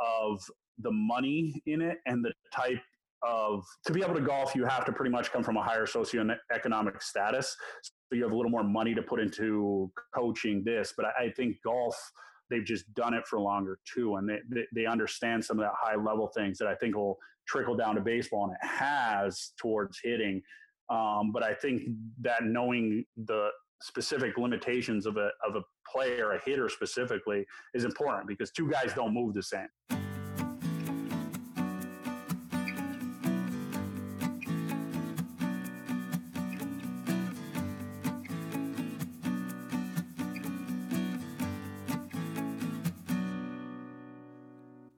of the money in it and the type of to be able to golf you have to pretty much come from a higher socioeconomic status. So you have a little more money to put into coaching this but i, I think golf they've just done it for longer too and they, they, they understand some of that high level things that i think will trickle down to baseball and it has towards hitting. Um, but i think that knowing the specific limitations of a, of a player a hitter specifically is important because two guys don't move the same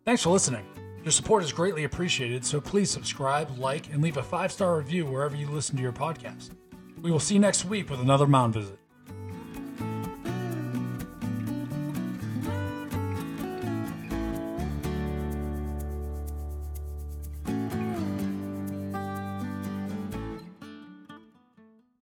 Thanks for listening. Your support is greatly appreciated, so please subscribe, like, and leave a five star review wherever you listen to your podcast. We will see you next week with another Mound Visit.